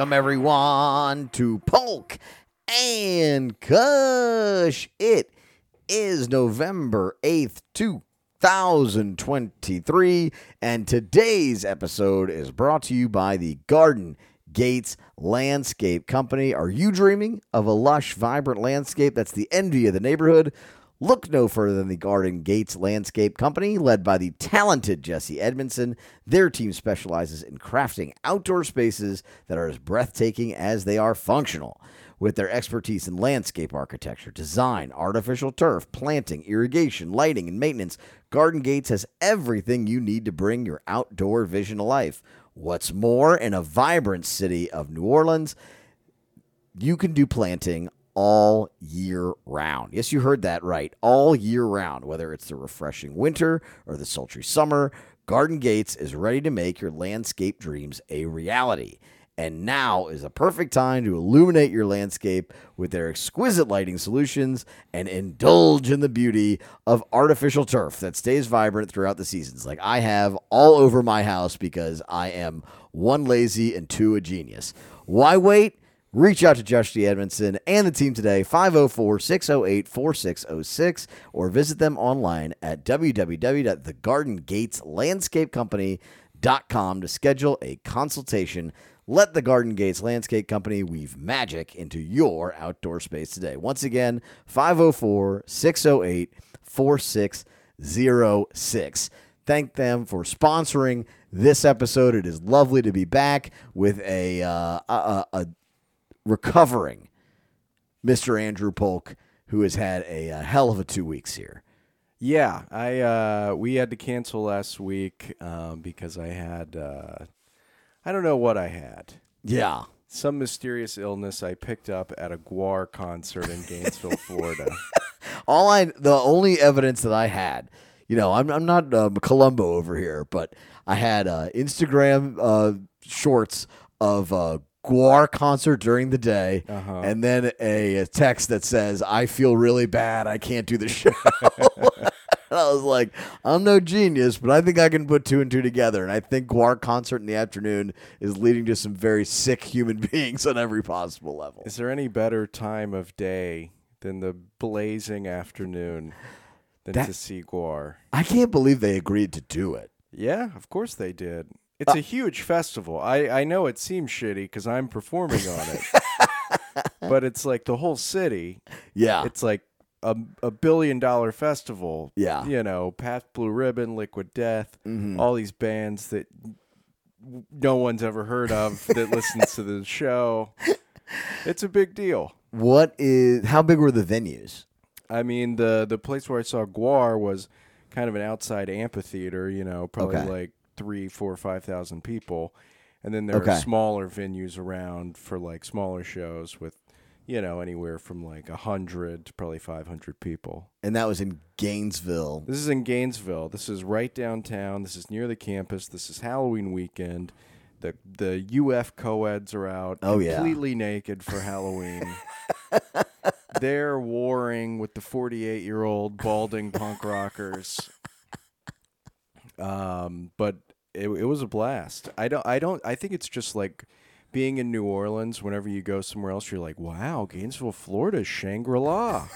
Welcome everyone to Polk and Kush. It is November 8th, 2023, and today's episode is brought to you by the Garden Gates Landscape Company. Are you dreaming of a lush, vibrant landscape that's the envy of the neighborhood? Look no further than the Garden Gates Landscape Company, led by the talented Jesse Edmondson. Their team specializes in crafting outdoor spaces that are as breathtaking as they are functional. With their expertise in landscape architecture, design, artificial turf, planting, irrigation, lighting, and maintenance, Garden Gates has everything you need to bring your outdoor vision to life. What's more, in a vibrant city of New Orleans, you can do planting all year round. Yes, you heard that right. All year round, whether it's the refreshing winter or the sultry summer, Garden Gates is ready to make your landscape dreams a reality. And now is a perfect time to illuminate your landscape with their exquisite lighting solutions and indulge in the beauty of artificial turf that stays vibrant throughout the seasons, like I have all over my house because I am one lazy and two a genius. Why wait? Reach out to Josh D. Edmondson and the team today, 504 608 4606, or visit them online at www.thegardengateslandscapecompany.com to schedule a consultation. Let the Garden Gates Landscape Company weave magic into your outdoor space today. Once again, 504 608 4606. Thank them for sponsoring this episode. It is lovely to be back with a, uh, a, a, a recovering Mr. Andrew Polk, who has had a, uh hell of a two weeks here. Yeah, I uh, we had to cancel last week um, because I had uh, I don't know what I had. Yeah. Some mysterious illness I picked up at a Gwar concert in Gainesville, Florida. All I, the only evidence that I had, you know, I'm, I'm not um, Columbo over here, but I had uh, Instagram uh, shorts of uh, Gwar concert during the day, Uh-huh. and then a, a text that says, "I feel really bad. I can't do the show." And I was like, I'm no genius, but I think I can put two and two together. And I think Gwar concert in the afternoon is leading to some very sick human beings on every possible level. Is there any better time of day than the blazing afternoon than That- to see Gwar? I can't believe they agreed to do it. Yeah, of course they did. Uh, It's a huge festival. I, I know it seems shitty because I'm performing on it, but it's like the whole city. Yeah. It's like a, a billion dollar festival. Yeah. You know, Pabst Blue Ribbon, Liquid Death, Mm-hmm. all these bands that no one's ever heard of that listens to the show. It's a big deal. What is, how big were the venues? I mean, the the place where I saw Gwar was kind of an outside amphitheater. You know, probably Okay. like three, four, five thousand people, and then there Okay. are smaller venues around for like smaller shows with, you know, anywhere from like a hundred to probably five hundred people. And that was in Gainesville. This is in Gainesville. This is right downtown. This is near the campus. This is Halloween weekend. The the UF co-eds are out Oh, yeah. completely naked for Halloween. They're warring with the 48-year-old balding punk rockers. Um, but it, it was a blast. I don't I don't I think it's just like being in New Orleans, whenever you go somewhere else, you're like, wow, Gainesville, Florida Shangri La.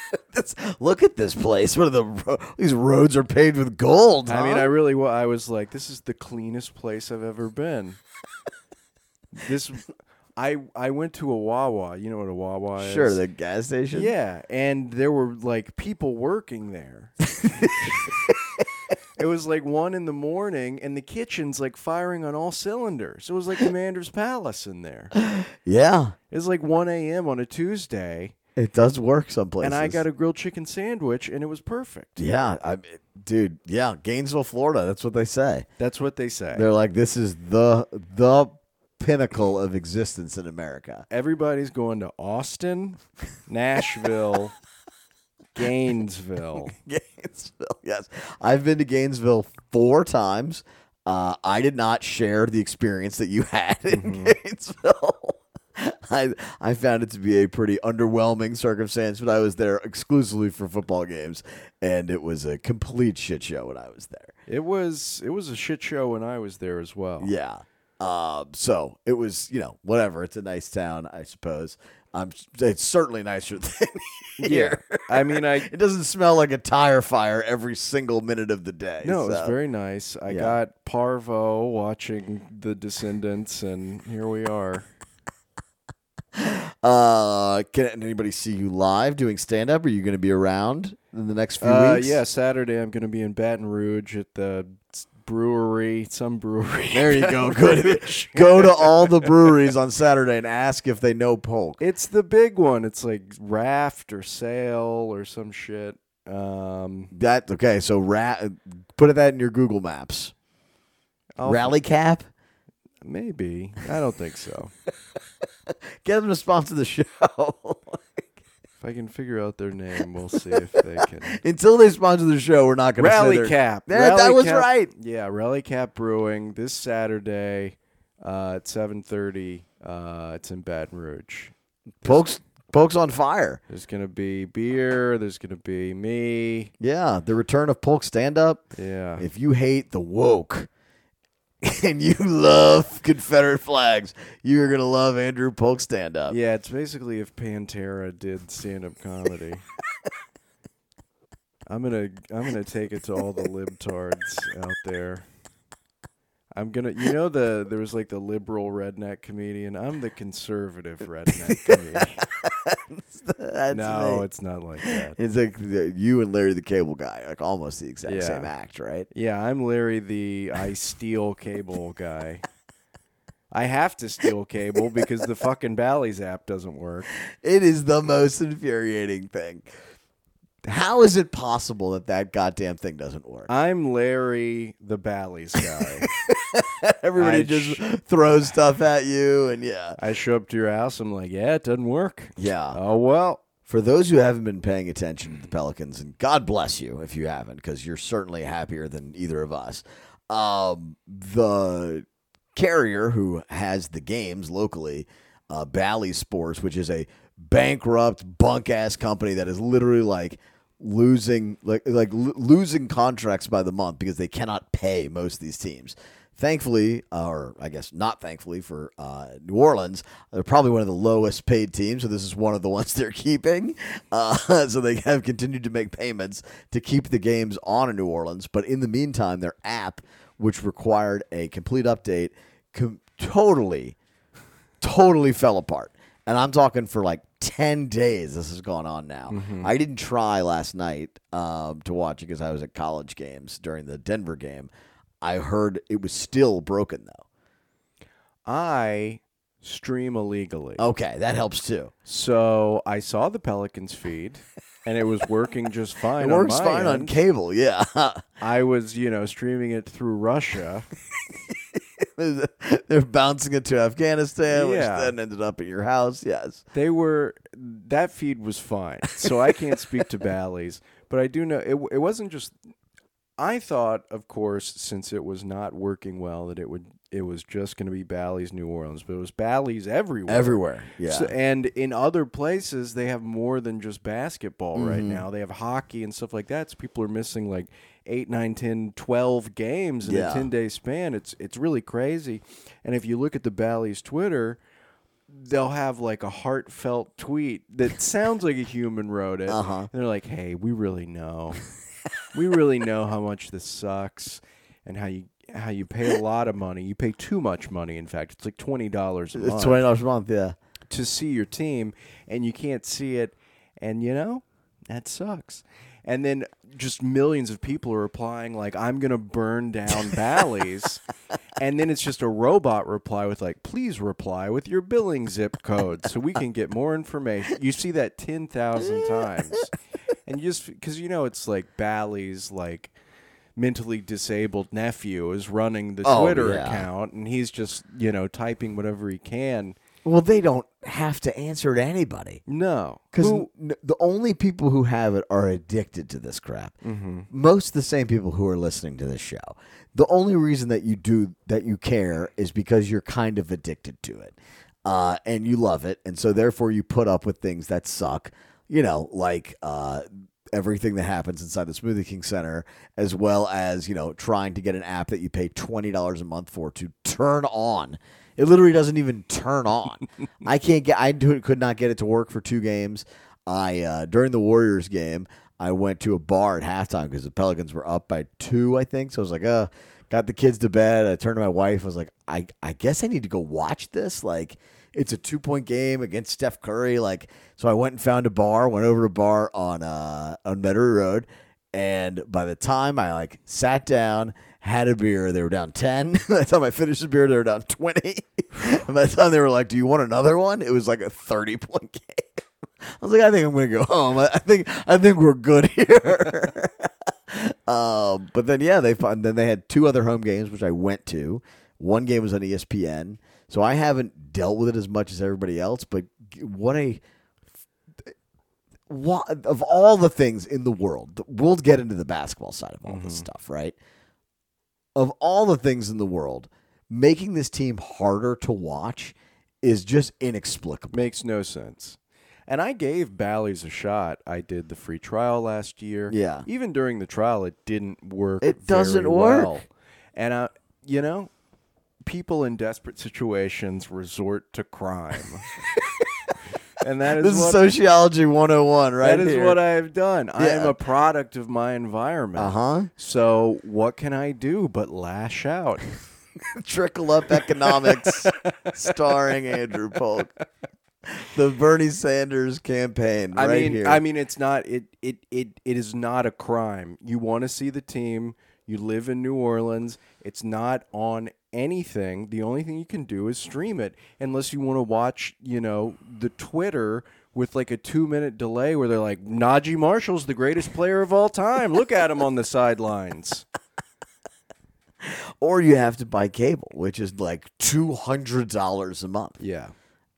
Look at this place. What are the ro- these roads are paved with gold? I mean. I really, wa- I was like, this is the cleanest place I've ever been. this, I, I went to a Wawa. You know what a Wawa is? sure the gas station. Yeah, and there were like people working there. it was like one in the morning, and the kitchen's like firing on all cylinders. It was like Commander's Palace in there. yeah. It was like one a.m. on a Tuesday, It does work some places. and I got a grilled chicken sandwich, and it was perfect. yeah, I, dude. Yeah, Gainesville, Florida. That's what they say. That's what they say. They're like, this is the the pinnacle of existence in America. everybody's going to Austin, Nashville, Gainesville. Gainesville, yes. I've been to Gainesville four times. Uh, I did not share the experience that you had in Mm-hmm. Gainesville. I I found it to be a pretty underwhelming circumstance, but I was there exclusively for football games, and it was a complete shit show when I was there. It was it was a shit show when I was there as well. Yeah. Um, so it was, you know, whatever. It's a nice town, I suppose. Um, it's certainly nicer than here. I mean, I It doesn't smell like a tire fire every single minute of the day. no, so- very nice. I Yeah. got Parvo watching The Descendants, and here we are. Uh, can anybody see you live doing stand up? Are you going to be around in the next few Uh, weeks? yeah, Saturday I'm going to be in Baton Rouge at the brewery, some brewery. There you go. Go to, go to all the breweries on Saturday and ask if they know Polk. It's the big one. It's like raft or sail or some shit. Um, That okay? So ra- put that in your Google Maps. I'll- Rally cap. Maybe. I don't think so. Get them to sponsor the show. If I can figure out their name, we'll see if they can. Until they sponsor the show, we're not going to Rally their- Cap. Yeah, Rally that was Cap- right. Yeah, Rally Cap Brewing this Saturday uh, at 7:30. Uh, it's in Baton Rouge. Polk's Polk's on fire. There's gonna be beer. There's gonna be me. Yeah, the return of Polk stand up. Yeah. If you hate the woke and you love Confederate flags, you're gonna love Andrew Polk stand up. Yeah, it's basically if Pantera did stand-up comedy. I'm gonna I'm gonna take it to all the libtards out there. I'm gonna you know the there was like the liberal redneck comedian. I'm the conservative redneck comedian. That's no, me. it's not like that. it's like you and Larry the Cable Guy, like almost the exact Yeah. same act, right? Yeah, I'm Larry the I steal cable guy. I have to steal cable because the fucking Bally's app doesn't work. It is the most infuriating thing. How is it possible that that goddamn thing doesn't work? I'm Larry the Bally's guy. Everybody I just sh- throws stuff at you, and yeah, I show up to your house. I'm like, yeah, it doesn't work. yeah. Oh well. For those who haven't been paying attention to the Pelicans, and God bless you if you haven't, because you're certainly happier than either of us. Um, the carrier who has the games locally, uh, Bally Sports, which is a bankrupt bunk ass company that is literally like losing like like lo- losing contracts by the month because they cannot pay most of these teams. Thankfully, uh, or I guess not thankfully for uh, New Orleans, they're probably one of the lowest paid teams. So this is one of the ones they're keeping. Uh, so they have continued to make payments to keep the games on in New Orleans. But in the meantime, their app, which required a complete update, com- totally totally fell apart. And I'm talking for like 10 days this has gone on now. I didn't try last night um, to watch it because I was at college games during the Denver game. I heard it was still broken though. I stream illegally. Okay, that helps too. So I saw the Pelicans feed and it was working just fine. It on works my fine on cable, yeah. I was, you know, streaming it through Russia. They're bouncing it to Afghanistan, which then ended up at your house. Yes. They were that feed was fine. So I can't speak to Bally's, but I do know it it wasn't just I thought, of course, since it was not working well that it would it was just going to be Bally's New Orleans, but it was Bally's everywhere. Everywhere. Yeah. So, and in other places, they have more than just basketball right Mm-hmm. now. They have hockey and stuff like that. So people are missing like 8, 9, 10, 12 games in Yeah. a 10 day span. It's, it's really crazy. And if you look at the Bally's Twitter, they'll have like a heartfelt tweet that sounds like a human wrote it. Uh-huh. And they're like, hey, we really know. we really know how much this sucks and how you how you pay a lot of money. You pay too much money, in fact. It's like $20 a month it's twenty dollars a month, yeah. to see your team and you can't see it and you know that sucks and then just millions of people are replying like i'm gonna burn down Bally's and then it's just a robot reply with like please reply with your billing zip code so we can get more information you see that 10,000 times and you just because you know it's like Bally's like mentally disabled nephew is running the Oh, Twitter yeah. account and he's just you know typing whatever he can Well, they don't have to answer to anybody. No, Because Who- the only people who have it are addicted to this crap. Mm-hmm. Most of the same people who are listening to this show. The only reason that you do that you care is because you're kind of addicted to it, uh, and you love it, and so therefore you put up with things that suck. You know, like uh, everything that happens inside the Smoothie King Center, as well as you know trying to get an app that you pay twenty dollars a month for to turn on. It literally doesn't even turn on. I can't get. I could not get it to work for two games. I uh, during the Warriors game, I went to a bar at halftime because the Pelicans were up by two, I think. So I was like, uh, got the kids to bed. I turned to my wife. I was like, I, I guess I need to go watch this. Like, it's a two point game against Steph Curry. Like, so I went and found a bar. Went over to a bar on uh on Metairie Road, and by the time I like sat down. Had a beer, they were down ten. by the time I finished the beer, they were down twenty. and by the time they were like, "Do you want another one?" It was like a thirty point game. I was like, I think I'm gonna go home. I think I think we're good here. um, but then yeah, they fin- then they had two other home games which I went to. One game was on ESPN, so I haven't dealt with it as much as everybody else. But what a what of all the things in the world, we'll get into the basketball side of all this mm-hmm. stuff, right? Of all the things in the world, making this team harder to watch is just inexplicable. makes no sense. And I gave Bally's a shot. I did the free trial last year. Yeah. Even during the trial, it didn't work. It doesn't work. well. And I, you know, people in desperate situations resort to crime. and that is This is sociology 101 right that is here. what I've done. I am Yeah. a product of my environment. Uh-huh. So what can I do but lash out? Trickle Up Economics, starring Andrew Polk. The Bernie Sanders campaign, I right mean, here. I mean, it's not it it it it is not a crime. You want to see the team. You live in New Orleans. It's not on anything. The only thing you can do is stream it, unless you want to watch, you know, the Twitter with like a two minute delay where they're like, Naji Marshall's the greatest player of all time. Look at him on the sidelines. or you have to buy cable, which is like two hundred dollars a month, Yeah.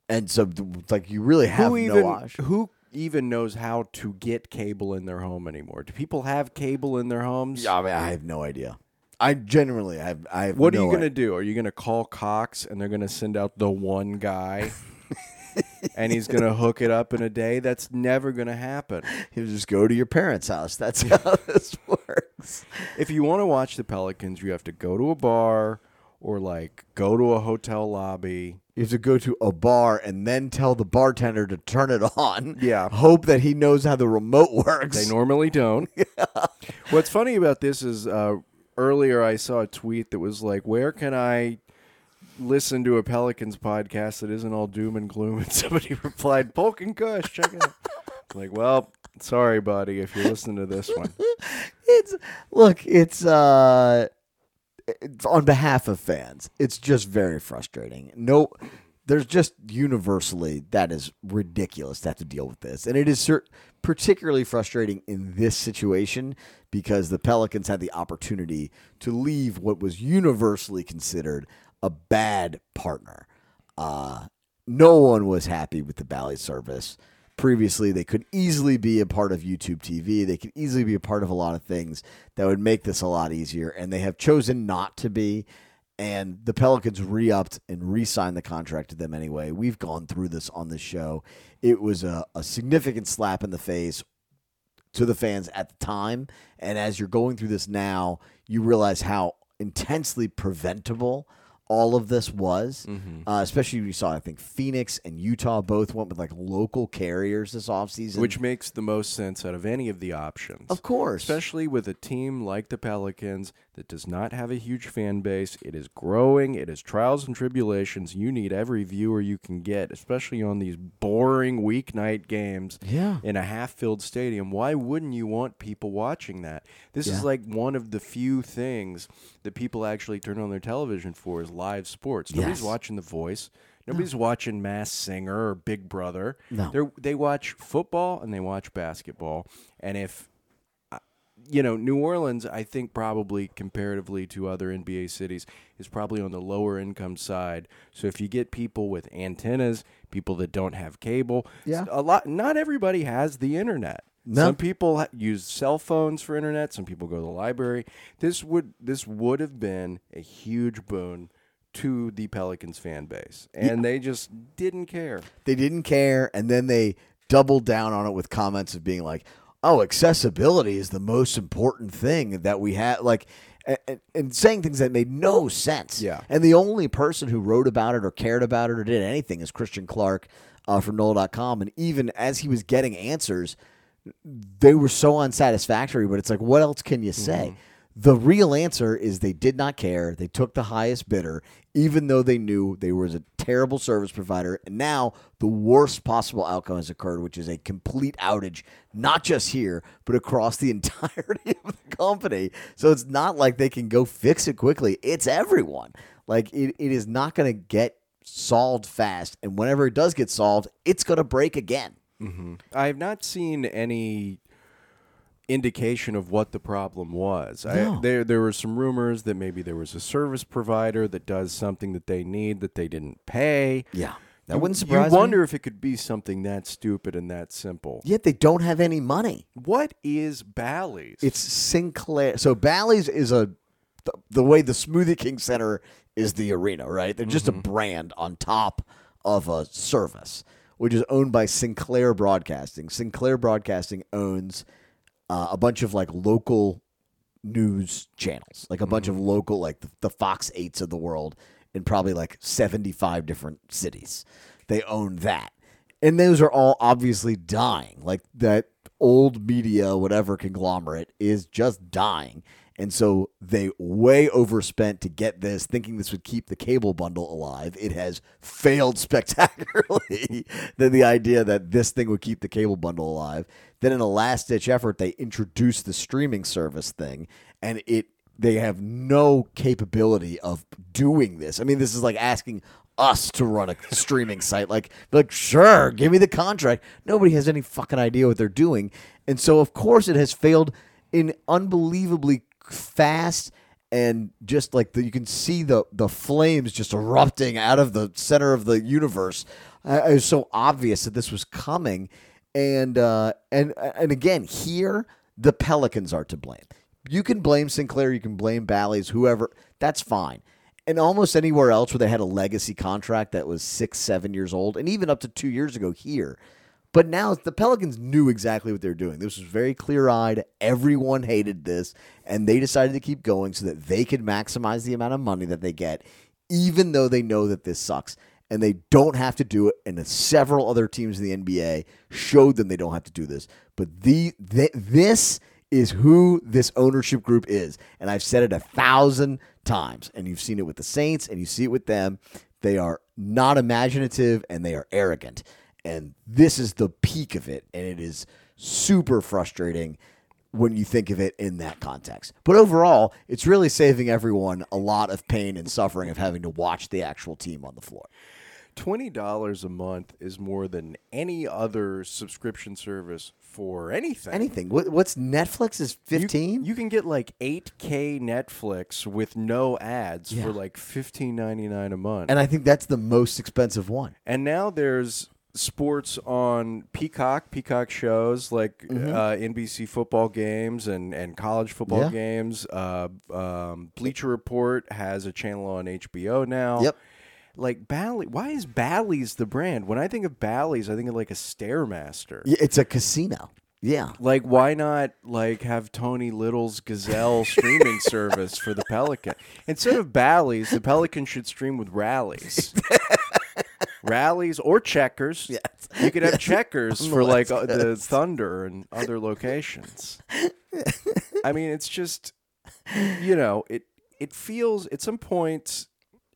and so like you really have who no option. who even knows how to get cable in their home anymore? Do people have cable in their homes? Yeah, I mean, I have no idea. I genuinely have. I have What are you gonna do? Are you gonna call Cox and they're gonna send out the one guy, and he's gonna hook it up in a day? That's never gonna happen. You just go to your parents' house. That's how this works. If you want to watch the Pelicans, you have to go to a bar or like go to a hotel lobby. You have to go to a bar and then tell the bartender to turn it on. Yeah. Hope that he knows how the remote works. They normally don't. What's funny about this is uh, earlier I saw a tweet that was like, "Where can I listen to a Pelicans podcast that isn't all doom and gloom?" And somebody replied, "Polk and Kush, check it out." Like, well, sorry, buddy, if you're listening to this one. it's look, it's uh it's on behalf of fans. It's just very frustrating. No there's just universally that is ridiculous to have to deal with this. And it is cer- particularly frustrating in this situation because the Pelicans had the opportunity to leave what was universally considered a bad partner. Uh, no one was happy with the Bally service. Previously, they could easily be a part of YouTube TV. They could easily be a part of a lot of things that would make this a lot easier, and they have chosen not to be. And the Pelicans re upped and re signed the contract to them anyway. We've gone through this on this show. It was a, a significant slap in the face to the fans at the time. And as you're going through this now, you realize how intensely preventable all of this was. Uh, especially we saw, I think, Phoenix and Utah both went with like local carriers this offseason. Which makes the most sense out of any of the options. of course. Especially with a team like the Pelicans that does not have a huge fan base. It is growing. It is trials and tribulations. You need every viewer you can get, especially on these boring weeknight games Yeah. in a half filled stadium. Why wouldn't you want people watching that? This Yeah. is like one of the few things that people actually turn on their television for is live sports. Nobody's Yes. watching The Voice. Nobody's watching Masked Singer or Big Brother. No. They're, they watch football and they watch basketball. And if you know, New Orleans, I think probably comparatively to other NBA cities, is probably on the lower income side. So if you get people with antennas, people that don't have cable, Yeah. a lot. Not everybody has the internet. No. Some people use cell phones for internet. Some people go to the library. This would this would have been a huge boon to the Pelicans fan base, and they just didn't care. They didn't care, and then they doubled down on it with comments of being like, "Oh, accessibility is the most important thing that we have." Like, and, and- saying things that made no sense. Yeah. And the only person who wrote about it or cared about it or did anything is Christian Clark uh, from NOLA.com. And even as he was getting answers, they were so unsatisfactory. But it's like, what else can you say? The real answer is they did not care. They took the highest bidder, even though they knew they was a terrible service provider. And now the worst possible outcome has occurred, which is a complete outage, not just here, but across the entirety of the company. So it's not like they can go fix it quickly. It's everyone. Like it, it is not going to get solved fast. And whenever it does get solved, it's going to break again. Mm-hmm. I have not seen any indication of what the problem was. No. I, there there were some rumors that maybe there was a service provider that does something that they need that they didn't pay. Yeah. That You- wouldn't surprise You me. wonder if it could be something that stupid and that simple. Yet they don't have any money. What is Bally's? It's Sinclair. So Bally's is a the, the way the Smoothie King Center is the arena, right? They're just a mm-hmm. brand on top of a service, which is owned by Sinclair Broadcasting. Sinclair Broadcasting owns uh, a bunch of like local news channels, like a bunch of local, like the, the Fox Eights of the world, in probably like seventy-five different cities. They own that, and those are all obviously dying. Like that old media, whatever conglomerate, is just dying. And so they way overspent to get this, thinking this would keep the cable bundle alive. It has failed spectacularly. then the idea that this thing would keep the cable bundle alive. Then in a last ditch effort, they introduced the streaming service thing, and it they have no capability of doing this. I mean, this is like asking us to run a streaming site. Like, like sure, give me the contract. Nobody has any fucking idea what they're doing, and so of course it has failed in unbelievably fast and just like the, you can see the the flames just erupting out of the center of the universe. Uh, it was so obvious that this was coming, and uh, and and again here the Pelicans are to blame. You can blame Sinclair, you can blame Bally's, whoever. That's fine. And almost anywhere else where they had a legacy contract that was six, seven years old, and even up to two years ago here. But now the Pelicans knew exactly what they were doing. This was very clear eyed. Everyone hated this, and they decided to keep going so that they could maximize the amount of money that they get, even though they know that this sucks. And they don't have to do it. And several other teams in the NBA showed them they don't have to do this. But the, the this is who this ownership group is. And I've said it a thousand times, and you've seen it with the Saints, and you see it with them. They are not imaginative and they are arrogant. And this is the peak of it. And it is super frustrating when you think of it in that context. But overall, it's really saving everyone a lot of pain and suffering of having to watch the actual team on the floor. Twenty dollars a month is more than any other subscription service for anything. Anything. What, what's Netflix is 15? You, can get like 8K Netflix with no ads Yeah. for like $15.99 a month. and I think that's the most expensive one. And now there's sports on Peacock, Peacock shows like uh, NBC football games and, and college football Mm-hmm. Yeah. games. Uh, um, Bleacher Report has a channel on HBO now. Yep. Like Bally, why is Bally's the brand? When I think of Bally's, I think of like a Stairmaster. Yeah, It's a casino. Yeah. Like, why not like have Tony Little's Gazelle streaming service for the Pelican instead of Bally's? The Pelican should stream with rallies, rallies or checkers. Yes. you could have checkers for like uh, the Thunder and other locations. I mean, it's just you know it. It feels at some points,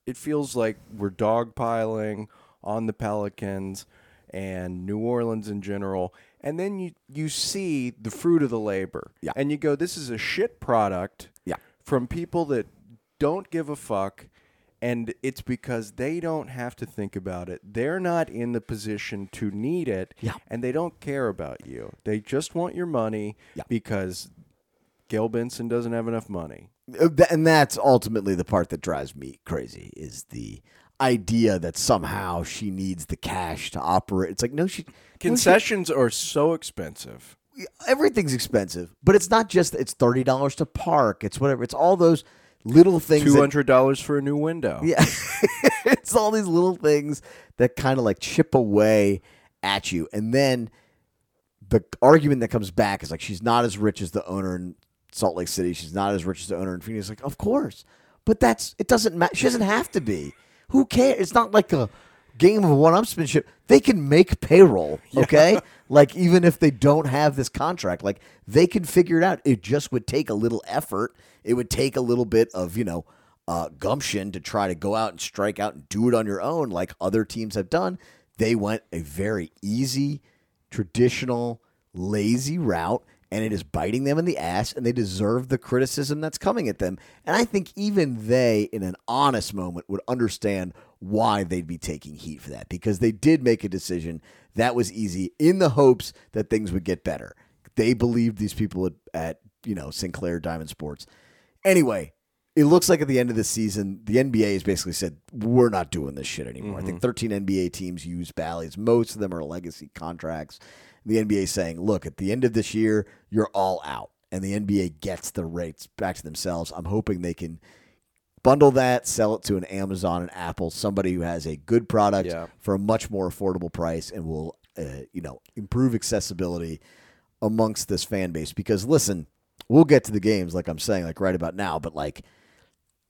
it feels like we're dogpiling on the Pelicans and New Orleans in general. And then you, you see the fruit of the labor. Yeah. And you go, this is a shit product Yeah. from people that don't give a fuck. And it's because they don't have to think about it. They're not in the position to need it. Yeah. And they don't care about you. They just want your money Yeah. because Gayle Benson doesn't have enough money. Uh, and that's ultimately the part that drives me crazy is the idea that somehow she needs the cash to operate. It's like no, she no, she- Concessions are so expensive. everything's expensive, but it's not just it's thirty dollars to park. It's whatever. It's all those little things. Two hundred dollars for a new window. Yeah. it's all these little things that kind of like chip away at you. And then the argument that comes back is like she's not as rich as the owner in Salt Lake City. She's not as rich as the owner in Phoenix. Like, of course. But that's it doesn't matter. She doesn't have to be. Who cares? It's not like a game of one upsmanship. They can make payroll, okay? Like even if they don't have this contract, like they can figure it out. It just would take a little effort. It would take a little bit of, you know, uh, gumption to try to go out and strike out and do it on your own, like other teams have done. They went a very easy, traditional, lazy route, and it is biting them in the ass, and they deserve the criticism that's coming at them. And I think even they, in an honest moment, would understand why they'd be taking heat for that because they did make a decision that was easy in the hopes that things would get better. They believed these people at, at you know Sinclair Diamond Sports. Anyway, it looks like at the end of the season, the NBA has basically said, we're not doing this shit anymore. I think mm-hmm. 13 NBA teams use Bally's. Most of them are legacy contracts. The NBA is saying, look, at the end of this year, you're all out. And the NBA gets the rates back to themselves. I'm hoping they can bundle that, sell it to an Amazon and Apple, somebody who has a good product Yeah. for a much more affordable price and will, uh, you know, improve accessibility amongst this fan base. Because listen, we'll get to the games, like I'm saying, like right about now, but like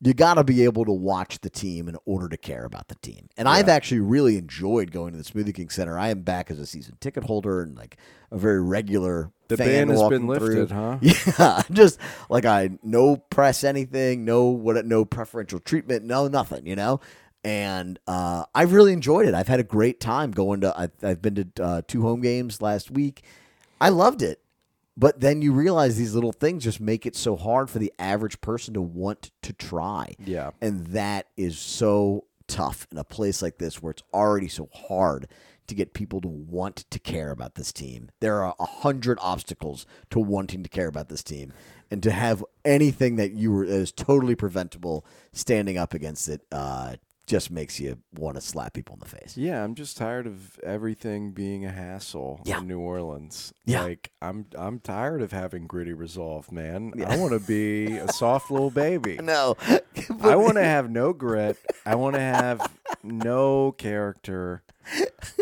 you got to be able to watch the team in order to care about the team. And I've actually really enjoyed going to the Smoothie King Center. I am back as a season ticket holder and like a very regular. The fan ban has been through. lifted, huh? Yeah, just like I no press anything, no what, no preferential treatment, no nothing, you know. And uh, I've really enjoyed it. I've had a great time going to. I've, I've been to uh, two home games last week. I loved it. But then you realize these little things just make it so hard for the average person to want to try. Yeah. And that is so tough in a place like this where it's already so hard to get people to want to care about this team. There are a hundred obstacles to wanting to care about this team. And to have anything that you were that is totally preventable standing up against it uh, just makes you want to slap people in the face. Yeah, I'm just tired of everything being a hassle Yeah. in New Orleans. Yeah. Like I'm I'm tired of having gritty resolve, man. I want to be a soft little baby. No. I want to have no grit. I want to have no character.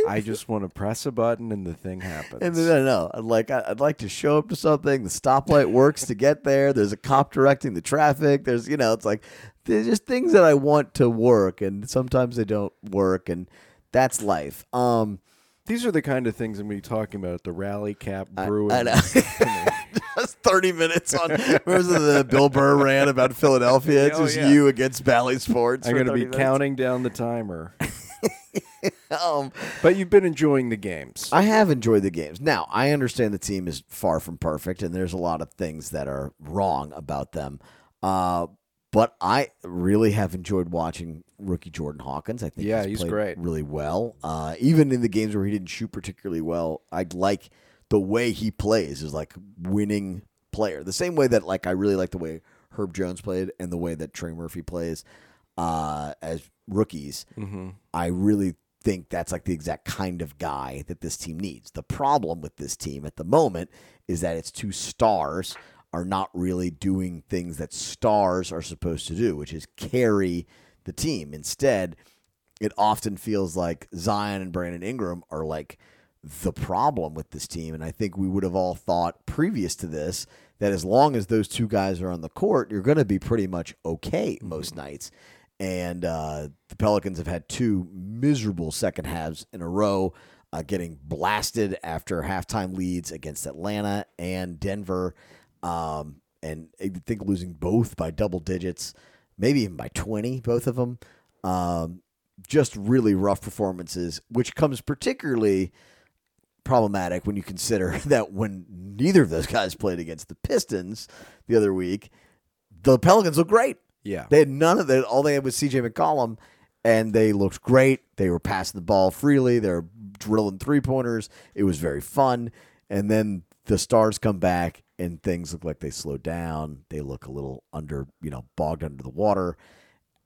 I just want to press a button and the thing happens. And then, I know. I'd like I'd like to show up to something. The stoplight works to get there. There's a cop directing the traffic. There's you know, it's like there's just things that I want to work, and sometimes they don't work, and that's life. Um, These are the kind of things I'm going to be talking about at the Rally Cap Brewing. I know. just thirty minutes on. Where's the Bill Burr rant about Philadelphia? It's Oh, just yeah. you against Bally Sports. I'm going to be minutes. counting down the timer. Um, But you've been enjoying the games. I have enjoyed the games. Now, I understand the team is far from perfect, and there's a lot of things that are wrong about them. Uh, but I really have enjoyed watching rookie Jordan Hawkins. I think Yeah, he's, he's played great. really well. Uh, even in the games where he didn't shoot particularly well, I like the way he plays. Is like winning player. The same way that like I really like the way Herb Jones played and the way that Trey Murphy plays uh, as rookies. Mm-hmm. I really think that's like the exact kind of guy that this team needs. The problem with this team at the moment is that its two stars are not really doing things that stars are supposed to do, which is carry the team. Instead, it often feels like Zion and Brandon Ingram are like the problem with this team. And I think we would have all thought previous to this that as long as those two guys are on the court, you're going to be pretty much okay most nights. And uh, the Pelicans have had two miserable second halves in a row, uh, getting blasted after halftime leads against Atlanta and Denver. Um, and I think losing both by double digits, maybe even by 20, both of them. Um, just really rough performances, which comes particularly problematic when you consider that when neither of those guys played against the Pistons the other week, the Pelicans looked great. Yeah. They had none of that. All they had was CJ McCollum, and they looked great. They were passing the ball freely. They're drilling three pointers. It was very fun. And then the stars come back, and things look like they slowed down. They look a little under, you know, bogged under the water.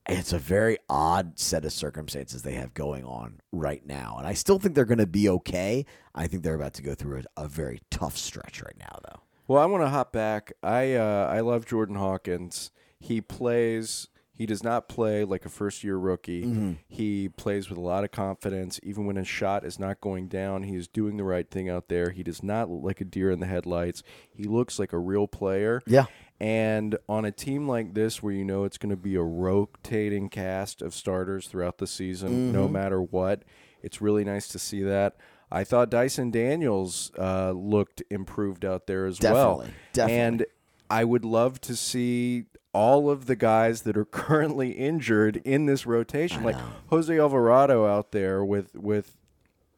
It's a very odd set of circumstances they have going on right now. And I still think they're going to be okay. I think they're about to go through a, a very tough stretch right now, though. Well, I want to hop back. I uh, I love Jordan Hawkins. He plays. He does not play like a first year rookie. He plays with a lot of confidence. Even when his shot is not going down, he is doing the right thing out there. He does not look like a deer in the headlights. He looks like a real player. Yeah. And on a team like this, where you know it's going to be a rotating cast of starters throughout the season, no matter what, it's really nice to see that. I thought Dyson Daniels uh, looked improved out there as well. Definitely, definitely. And I would love to see all of the guys that are currently injured in this rotation, like Jose Alvarado out there with with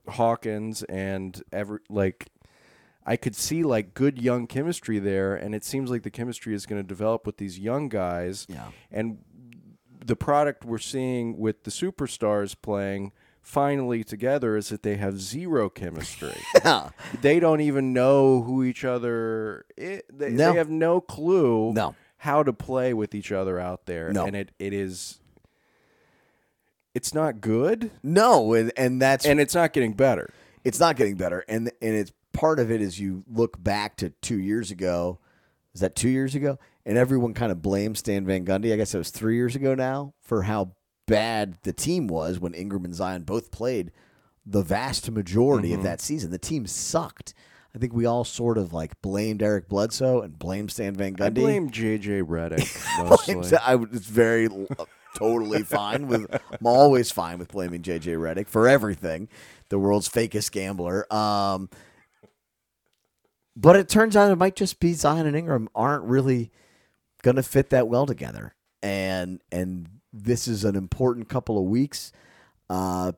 Hawkins and every like I could see like good young chemistry there, and it seems like the chemistry is going to develop with these young guys. Yeah. And the product we're seeing with the superstars playing finally together is that they have zero chemistry. Yeah. they don't even know who each other. i they, No. they have no clue. No. How to play with each other out there, No. and it, it is, it's not good, No, and, and that's and it's not getting better. it's not getting better and and it's part of it is you look back to two years ago. Is that two years ago? And everyone kind of blames stan van gundy. I guess it was three years ago now for how bad the team was when ingram and zion both played the vast majority of mm-hmm. that season. The team sucked i think we all sort of like blamed eric bledsoe and blamed stan van gundy I blame JJ Redick mostly. I it's very uh, totally fine with. I'm always fine with blaming JJ Redick for everything. The world's fakest gambler. Um, but it turns out it might just be Zion and Ingram aren't really going to fit that well together, and and this is an important couple of weeks uh,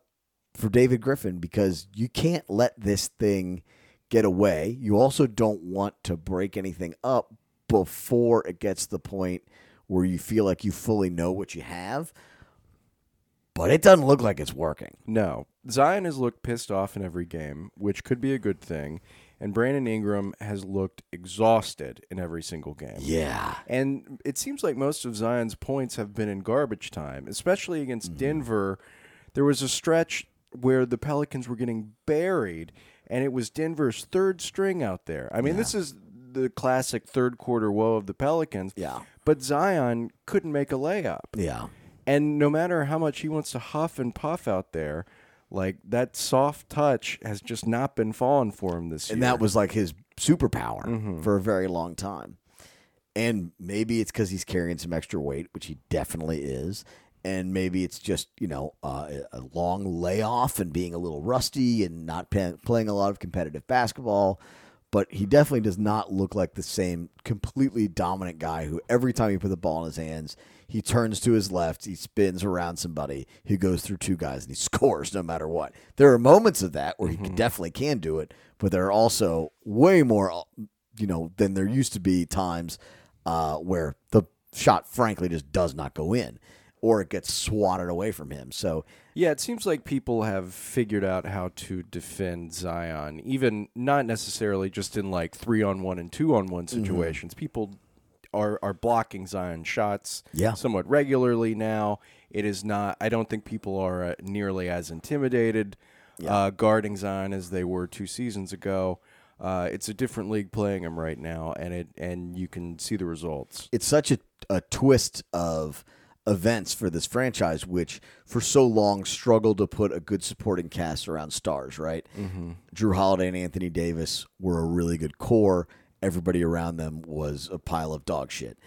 for David Griffin because you can't let this thing get away. You also don't want to break anything up before it gets to the point where you feel like you fully know what you have. But it doesn't look like it's working. No, Zion has looked pissed off in every game, which could be a good thing, and Brandon Ingram has looked exhausted in every single game. Yeah. And it seems like most of Zion's points have been in garbage time, especially against Mm-hmm. Denver. There was a stretch where the Pelicans were getting buried, and it was Denver's third string out there. I mean, this is the classic third quarter woe of the Pelicans. Yeah. But Zion couldn't make a layup. Yeah. And no matter how much he wants to huff and puff out there, like that soft touch has just not been falling for him this And year. And that was like his superpower Mm-hmm. for a very long time. And maybe it's because he's carrying some extra weight, which he definitely is. And maybe it's just, you know, uh, a long layoff and being a little rusty and not playing a lot of competitive basketball. But he definitely does not look like the same completely dominant guy who every time you put the ball in his hands, he turns to his left, he spins around somebody, he goes through two guys, and he scores no matter what. There are moments of that where he can, definitely can do it, but there are also way more, you know, than there used to be times uh, where the shot, frankly, just does not go in or it gets swatted away from him. So, Yeah, it seems like people have figured out how to defend Zion, even not necessarily just in like three on one and two on one situations. People are are blocking Zion shots Yeah. somewhat regularly now. It is not. I don't think people are uh, nearly as intimidated uh, guarding Zion as they were two seasons ago. Uh, it's a different league playing him right now, and it and you can see the results. it's such a, a twist of events for this franchise, which for so long struggled to put a good supporting cast around stars, right? Mm-hmm. Jrue Holiday and Anthony Davis were a really good core. Everybody around them was a pile of dog shit.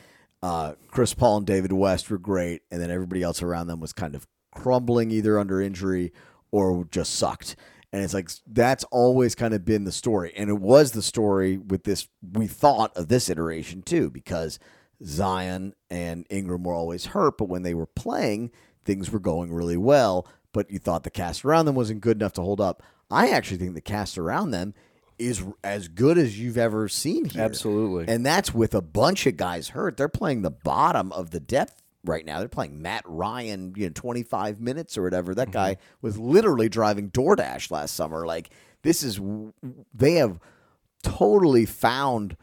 Uh, Chris Paul and David West were great, and then everybody else around them was kind of crumbling either under injury or just sucked. And it's like that's always kind of been the story. And it was the story with this, we thought of this iteration too, because Zion and Ingram were always hurt, but when they were playing, things were going really well. But you thought the cast around them wasn't good enough to hold up. I actually think the cast around them is as good as you've ever seen here. Absolutely. And that's with a bunch of guys hurt. They're playing the bottom of the depth right now. They're playing Matt Ryan, you know, 25 minutes or whatever. That guy mm-hmm. was literally driving DoorDash last summer. Like this is they have totally found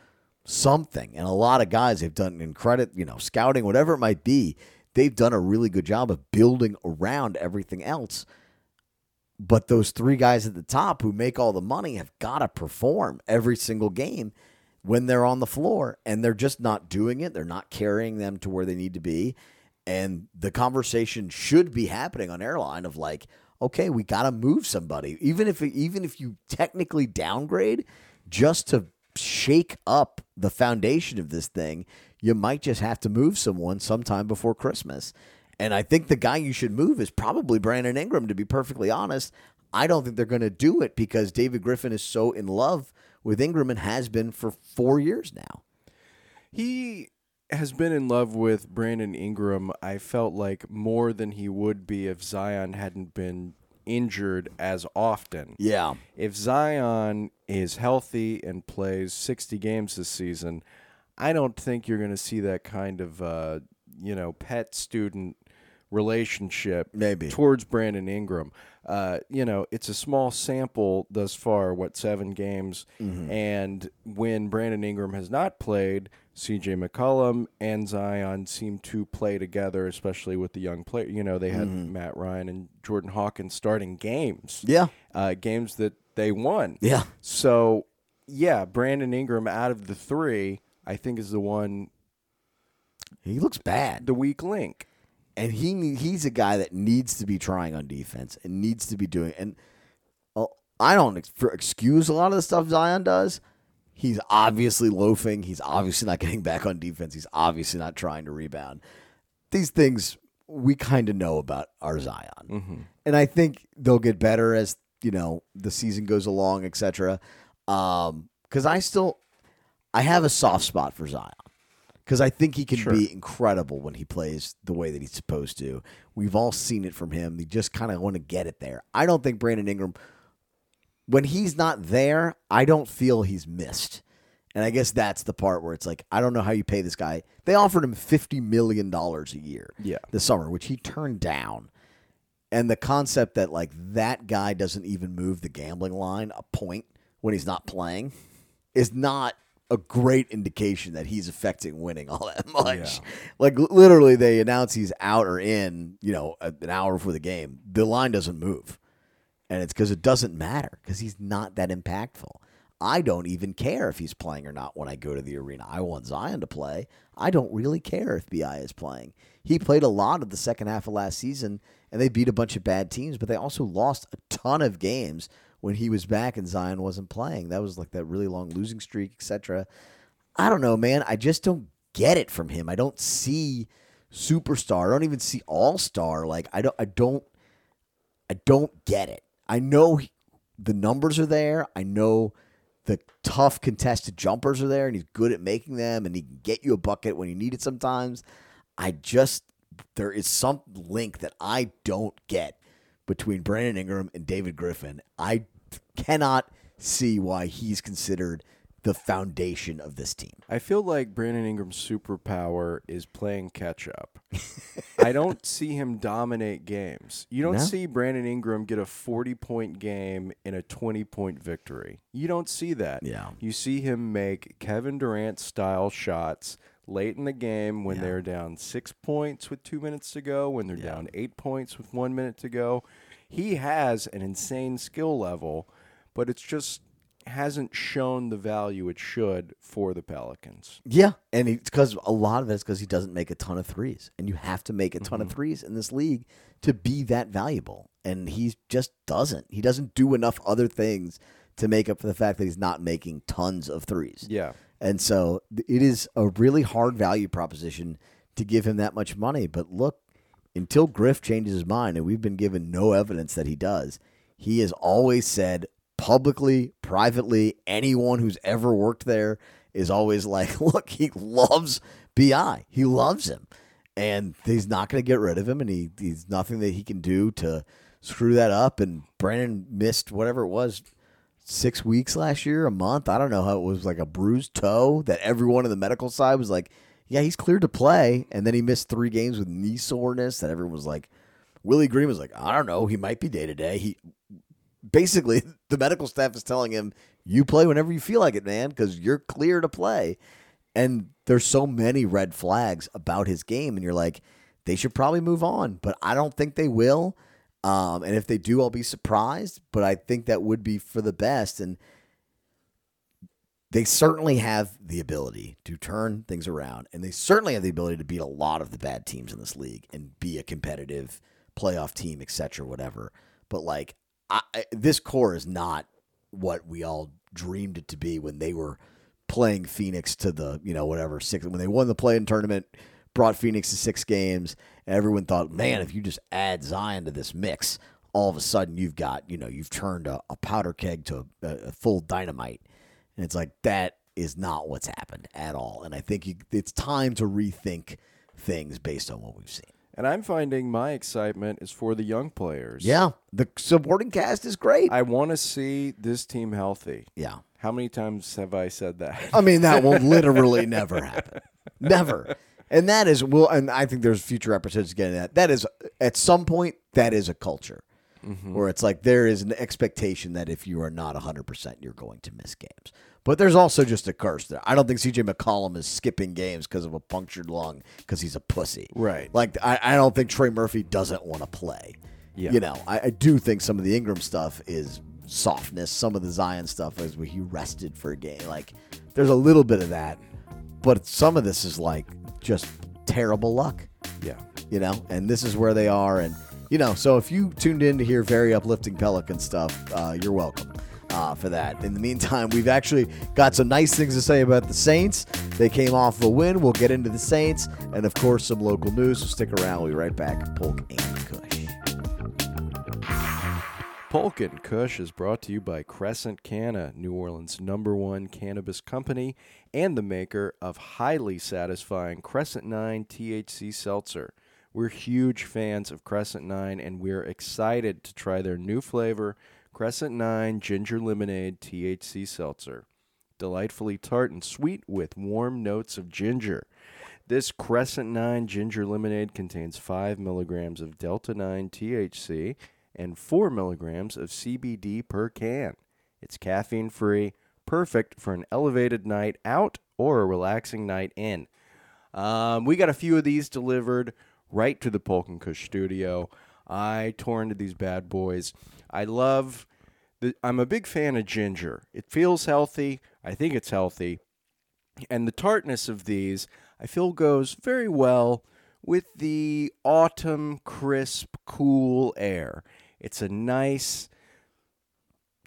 something. And a lot of guys have done in credit, you know, scouting, whatever it might be, they've done a really good job of building around everything else. But those three guys at the top who make all the money have got to perform every single game when they're on the floor and they're just not doing it. They're not carrying them to where they need to be. And the conversation should be happening on airline of like, okay, we got to move somebody, even if even if you technically downgrade, just to shake up the foundation of this thing, you might just have to move someone sometime before Christmas. And I think the guy you should move is probably Brandon Ingram. To be perfectly honest, I don't think they're going to do it because David Griffin is so in love with Ingram and has been for four years now. He has been in love with Brandon Ingram, I felt like more than he would be if Zion hadn't been injured as often. Yeah. If Zion is healthy and plays 60 games this season, I don't think you're going to see that kind of, uh, you know, pet student relationship Maybe. towards Brandon Ingram. Uh, you know, it's a small sample thus far, what, seven games. Mm-hmm. And when Brandon Ingram has not played, CJ McCollum and Zion seem to play together, especially with the young player. You know, they had Mm-hmm. Matt Ryan and Jordan Hawkins starting games. Yeah. Uh, games that they won. Yeah. So, yeah, Brandon Ingram out of the three, I think is the one, He looks bad. the weak link. And he he's a guy that needs to be trying on defense and needs to be doing and uh, I don't excuse a lot of the stuff Zion does. He's obviously loafing. He's obviously not getting back on defense. He's obviously not trying to rebound. These things we kind of know about our Zion, and I think they'll get better as you know the season goes along, etc. Because I still I have a soft spot for Zion because I think he can Sure. be incredible when he plays the way that he's supposed to. We've all seen it from him. You just kind of want to get it there. I don't think Brandon Ingram, when he's not there, I don't feel he's missed. And I guess that's the part where it's like, I don't know how you pay this guy. They offered him $50 million a year Yeah. this summer, which he turned down. And the concept that, like, that guy doesn't even move the gambling line a point when he's not playing is not a great indication that he's affecting winning all that much. Yeah. Like literally, they announce he's out or in, you know, an hour before the game. The line doesn't move, and it's because it doesn't matter because he's not that impactful. I don't even care if he's playing or not when I go to the arena. I want Zion to play. I don't really care if Bi is playing. He played a lot of the second half of last season, and they beat a bunch of bad teams, but they also lost a ton of games when he was back and Zion wasn't playing. That was like that really long losing streak, etc. I don't know, man. I just don't get it from him. I don't see superstar. I don't even see all star. Like I don't. I don't. I don't get it. I know he, the numbers are there. I know the tough contested jumpers are there, and he's good at making them, and he can get you a bucket when you need it. Sometimes, I just there is some link that I don't get between Brandon Ingram and David Griffin. I cannot see why he's considered the foundation of this team. I feel like Brandon Ingram's superpower is playing catch up. I don't see him dominate games. You don't No. see Brandon Ingram get a 40 point game in a 20 point victory. You don't see that. Yeah. You see him make Kevin Durant style shots late in the game when Yeah. they're down six points with two minutes to go, when they're down eight points with one minute to go. He has an insane skill level, but it's just hasn't shown the value it should for the Pelicans. Yeah, and it's because a lot of it is because he doesn't make a ton of threes, and you have to make a ton of mm-hmm. threes in this league to be that valuable, and he just doesn't. He doesn't do enough other things to make up for the fact that he's not making tons of threes. Yeah. And so it is a really hard value proposition to give him that much money. But look, until Griff changes his mind, and we've been given no evidence that he does, he has always said publicly, privately, anyone who's ever worked there is always like, look, he loves BI. He loves him. And he's not going to get rid of him, and he, he's nothing that he can do to screw that up. And Brandon missed whatever it was six weeks last year, a month. I don't know how it was like a bruised toe that everyone in the medical side was like, yeah, he's cleared to play. And then he missed three games with knee soreness that everyone was like, Willie Green was like, I don't know, he might be day to day. He basically the medical staff is telling him you play whenever you feel like it, man, because you're clear to play. And there's so many red flags about his game, and you're like, they should probably move on, but I don't think they will. Um, and if they do, I'll be surprised. But I think that would be for the best. And they certainly have the ability to turn things around, and they certainly have the ability to beat a lot of the bad teams in this league and be a competitive playoff team, etc., whatever. But like, I, this core is not what we all dreamed it to be when they were playing Phoenix to the you know whatever six when they won the play-in tournament, brought Phoenix to six games, everyone thought, man, if you just add Zion to this mix, all of a sudden you've got you know you've turned a, a powder keg to a, a full dynamite. And it's like that is not what's happened at all. And I think you, it's time to rethink things based on what we've seen. And I'm finding my excitement is for the young players. Yeah, the supporting cast is great. I want to see this team healthy. yeah. How many times have I said that? I mean, that will literally never happen. Never. And that is well, and I think there's future episodes getting that. That is at some point that is a culture Mm-hmm. where it's like there is an expectation that if you are not 100, percent you're going to miss games. But there's also just a curse there. I don't think CJ McCollum is skipping games because of a punctured lung because he's a pussy. Right. Like I, I don't think Trey Murphy doesn't want to play. Yeah. You know, I, I do think some of the Ingram stuff is softness. Some of the Zion stuff is where he rested for a game. Like there's a little bit of that, but some of this is like just terrible luck. yeah. You know, and this is where they are. And you know, so if you tuned in to hear very uplifting Pelican stuff, uh, you're welcome. Uh, for that. In the meantime, we've actually got some nice things to say about the Saints. They came off a win. We'll get into the Saints, and of course, some local news. So stick around. We'll be right back. Polk and Kush. Polk and Kush is brought to you by Crescent Canna, New Orleans' number one cannabis company and the maker of highly satisfying Crescent 9 THC seltzer. We're huge fans of Crescent 9 and we're excited to try their new flavor, Crescent 9 Ginger Lemonade THC seltzer. Delightfully tart and sweet with warm notes of ginger. This Crescent 9 ginger lemonade contains 5 milligrams of Delta 9 THC and 4 milligrams of CBD per can. It's caffeine free, perfect for an elevated night out or a relaxing night in. Um, we got a few of these delivered right to the Polk and Kush studio. I tore into these bad boys. I love. The, I'm a big fan of ginger. It feels healthy. I think it's healthy. And the tartness of these, I feel, goes very well with the autumn, crisp, cool air. It's a nice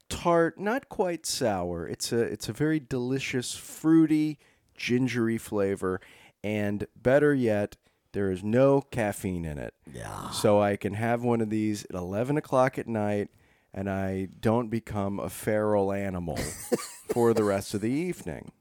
tart, not quite sour. It's a it's a very delicious, fruity, gingery flavor, and better yet, there is no caffeine in it. Yeah. So I can have one of these at eleven o'clock at night, and I don't become a feral animal for the rest of the evening.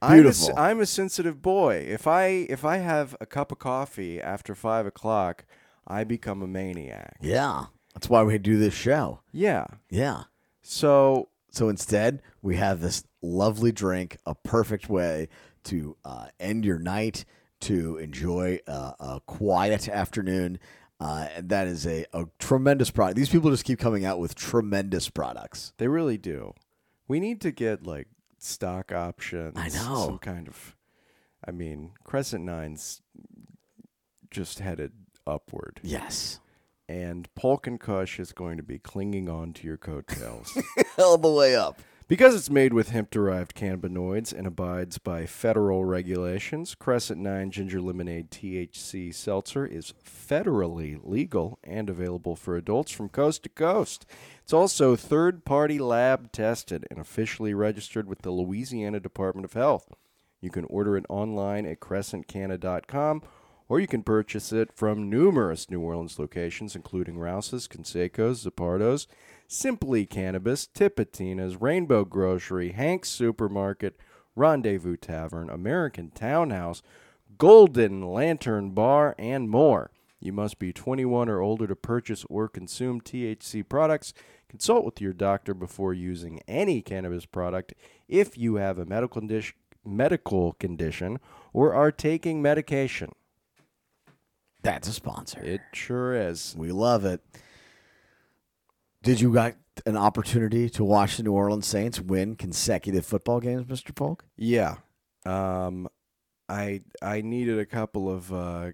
I'm a, Beautiful. I'm a sensitive boy. If I if I have a cup of coffee after five o'clock, I become a maniac. Yeah. That's why we do this show. Yeah. Yeah. So So instead, we have this lovely drink, a perfect way to uh, end your night, to enjoy uh, a quiet afternoon. Uh, and that is a, a tremendous product. These people just keep coming out with tremendous products. they really do. We need to get like stock options. I know. Some kind of. I mean, Crescent Nine's just headed upward, Yes. and Polk and Kush is going to be clinging on to your coattails. All the way up. Because it's made with hemp derived cannabinoids and abides by federal regulations, Crescent 9 Ginger Lemonade THC Seltzer is federally legal and available for adults from coast to coast. It's also third party lab tested and officially registered with the Louisiana Department of Health. You can order it online at crescentcanna.com or you can purchase it from numerous New Orleans locations, including Rouse's, Canseco's, Zuppardo's, Simply Cannabis, Tipitina's, Rainbow Grocery, Hank's Supermarket, Rendezvous Tavern, American Townhouse, Golden Lantern Bar, and more. You must be 21 or older to purchase or consume THC products. Consult with your doctor before using any cannabis product if you have a medical condition, medical condition or are taking medication. That's a sponsor. It sure is. We love it. Did you got an opportunity to watch the New Orleans Saints win consecutive football games, Mr. Polk? Yeah. Um, I I needed a couple of uh,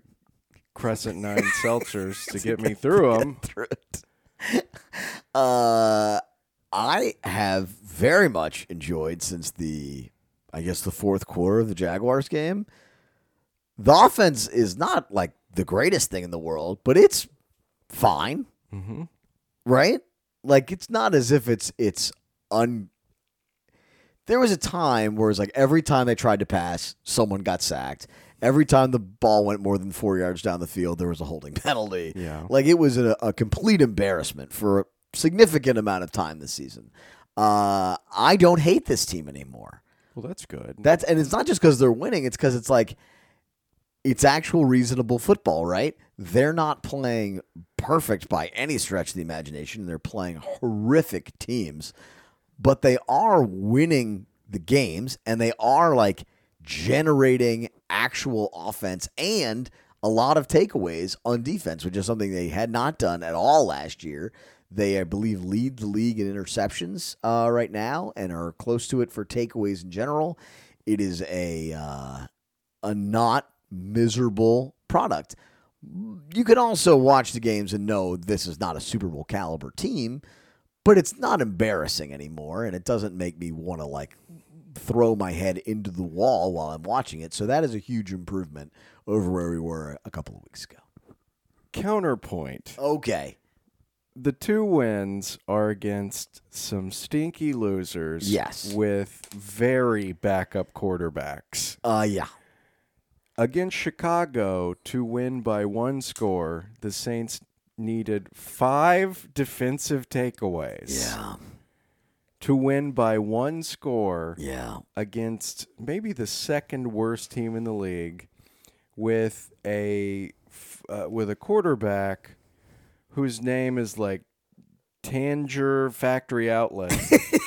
Crescent Nine seltzers to get me through them. through. Uh, I have very much enjoyed since the, I guess the fourth quarter of the Jaguars game. The offense is not like the greatest thing in the world, but it's fine, Mm-hmm. right? Like it's not as if it's it's un. There was a time where it's like every time they tried to pass, someone got sacked. Every time the ball went more than four yards down the field, there was a holding penalty. Yeah. Like it was a, a complete embarrassment for a significant amount of time this season. Uh, I don't hate this team anymore. Well, that's good. That's and it's not just because they're winning. It's because it's like it's actual reasonable football, right? They're not playing perfect by any stretch of the imagination. They're playing horrific teams, but they are winning the games and they are like generating actual offense and a lot of takeaways on defense, which is something they had not done at all last year. They, I believe, lead the league in interceptions uh, right now and are close to it for takeaways in general. It is a uh, a not miserable product. You can also watch the games and know this is not a Super Bowl caliber team, but it's not embarrassing anymore, and it doesn't make me want to like throw my head into the wall while I'm watching it. So that is a huge improvement over where we were a couple of weeks ago. Counterpoint. Okay. The two wins are against some stinky losers. Yes. With very backup quarterbacks. Uh yeah. Against Chicago to win by one score, the Saints needed five defensive takeaways Yeah. to win by one score Yeah. against maybe the second worst team in the league with a uh, with a quarterback whose name is like Tanger Factory Outlet,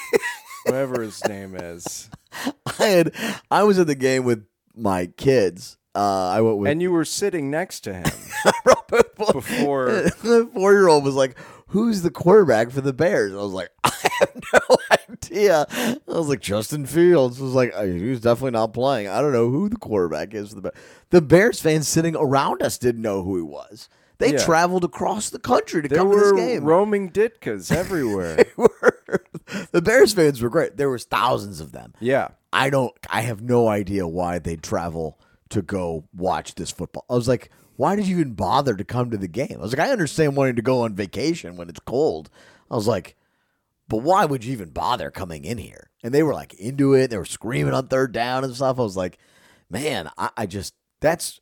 whatever his name is. I had I was at the game with my kids. Uh, I went with And you were sitting next to him before. the four year old was like, Who's the quarterback for the Bears? I was like, I have no idea. I was like, Justin Fields. I was like, "Uh, he's definitely not playing. I don't know who the quarterback is for the Bears. The Bears fans sitting around us didn't know who he was. They Yeah. traveled across the country to There come to this game. roaming Ditkas everywhere. They were- the Bears fans were great. There was thousands of them. yeah. I don't. I have no idea why they travel to go watch this football. I was like, why did you even bother to come to the game? I was like, I understand wanting to go on vacation when it's cold. I was like, but why would you even bother coming in here? And they were like into it. They were screaming on third down and stuff. I was like, man, I, I just that's.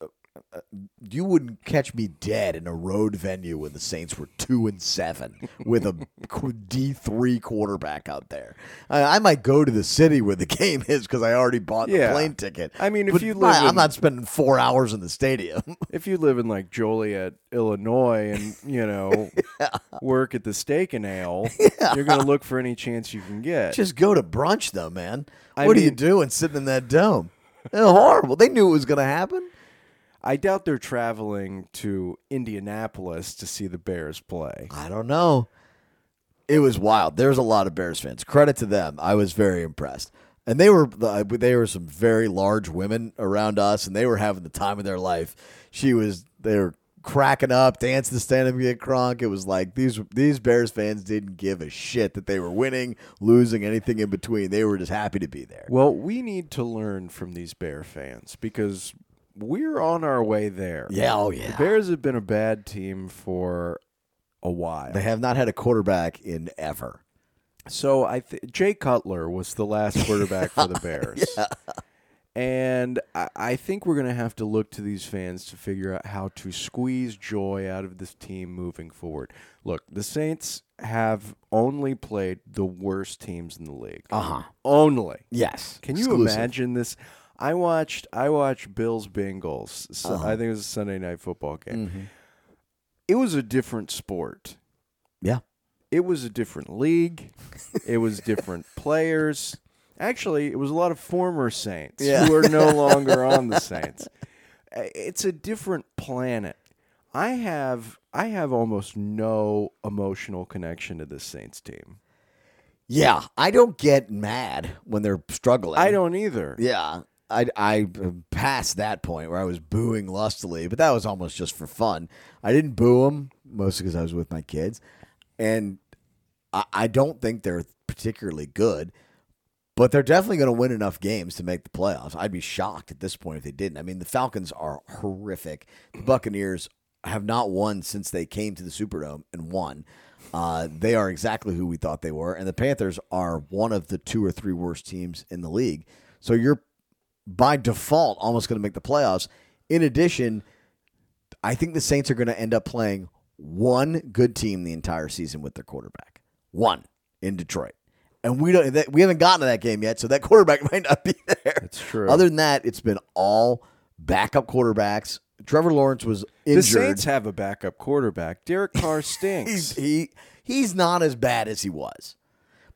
You wouldn't catch me dead in a road venue when the Saints were two and seven with a D three quarterback out there. I, I might go to the city where the game is because I already bought the plane ticket. I mean, if you live I'm not spending four hours in the stadium. If you live in like Joliet, Illinois, and you know work at the Steak and Ale, you're gonna look for any chance you can get. Just go to brunch, though, man. I what are you mean- doing sitting in that dome? Horrible. They knew it was going to happen. I doubt they're traveling to Indianapolis to see the Bears play. I don't know. It was wild. There's a lot of Bears fans. Credit to them. I was very impressed. And they were they were some very large women around us, and they were having the time of their life. She was they were cracking up, dancing to stand up and get crunk. It was like these these Bears fans didn't give a shit that they were winning, losing, anything in between. They were just happy to be there. Well, we need to learn from these Bear fans because we're on our way there. Yeah, oh The yeah. Bears have been a bad team for a while. They have not had a quarterback in ever. So I th- Jay Cutler was the last quarterback for the Bears. And I, I think we're going to have to look to these fans to figure out how to squeeze joy out of this team moving forward. Look, the Saints have only played the worst teams in the league. Uh huh. Only. Yes. Can you Exclusive. imagine this? I watched I watched Bills Bengals. So Uh-huh. I think it was a Sunday night football game. Mhm. It was a different sport. Yeah. It was a different league. it was different players. Actually, it was a lot of former Saints Yeah. who are no longer on the Saints. It's a different planet. I have I have almost no emotional connection to this Saints team. Yeah, I don't get mad when they're struggling. I don't either. Yeah, I I passed that point where I was booing lustily, but that was almost just for fun. I didn't boo them mostly because I was with my kids, and I, I don't think they're particularly good, but they're definitely going to win enough games to make the playoffs. I'd be shocked at this point if they didn't. I mean, the Falcons are horrific. The Buccaneers have not won since they came to the Superdome and won. Uh, they are exactly who we thought they were, and the Panthers are one of the two or three worst teams in the league. So you're by default almost going to make the playoffs. In addition, I think the Saints are going to end up playing one good team the entire season with their quarterback. One in Detroit. And we don't that, we haven't gotten to that game yet, so that quarterback might not be there. That's true. Other than that, it's been all backup quarterbacks. Trevor Lawrence was injured. The. Saints have a backup quarterback. Derek Carr stinks. he's he he's not as bad as he was.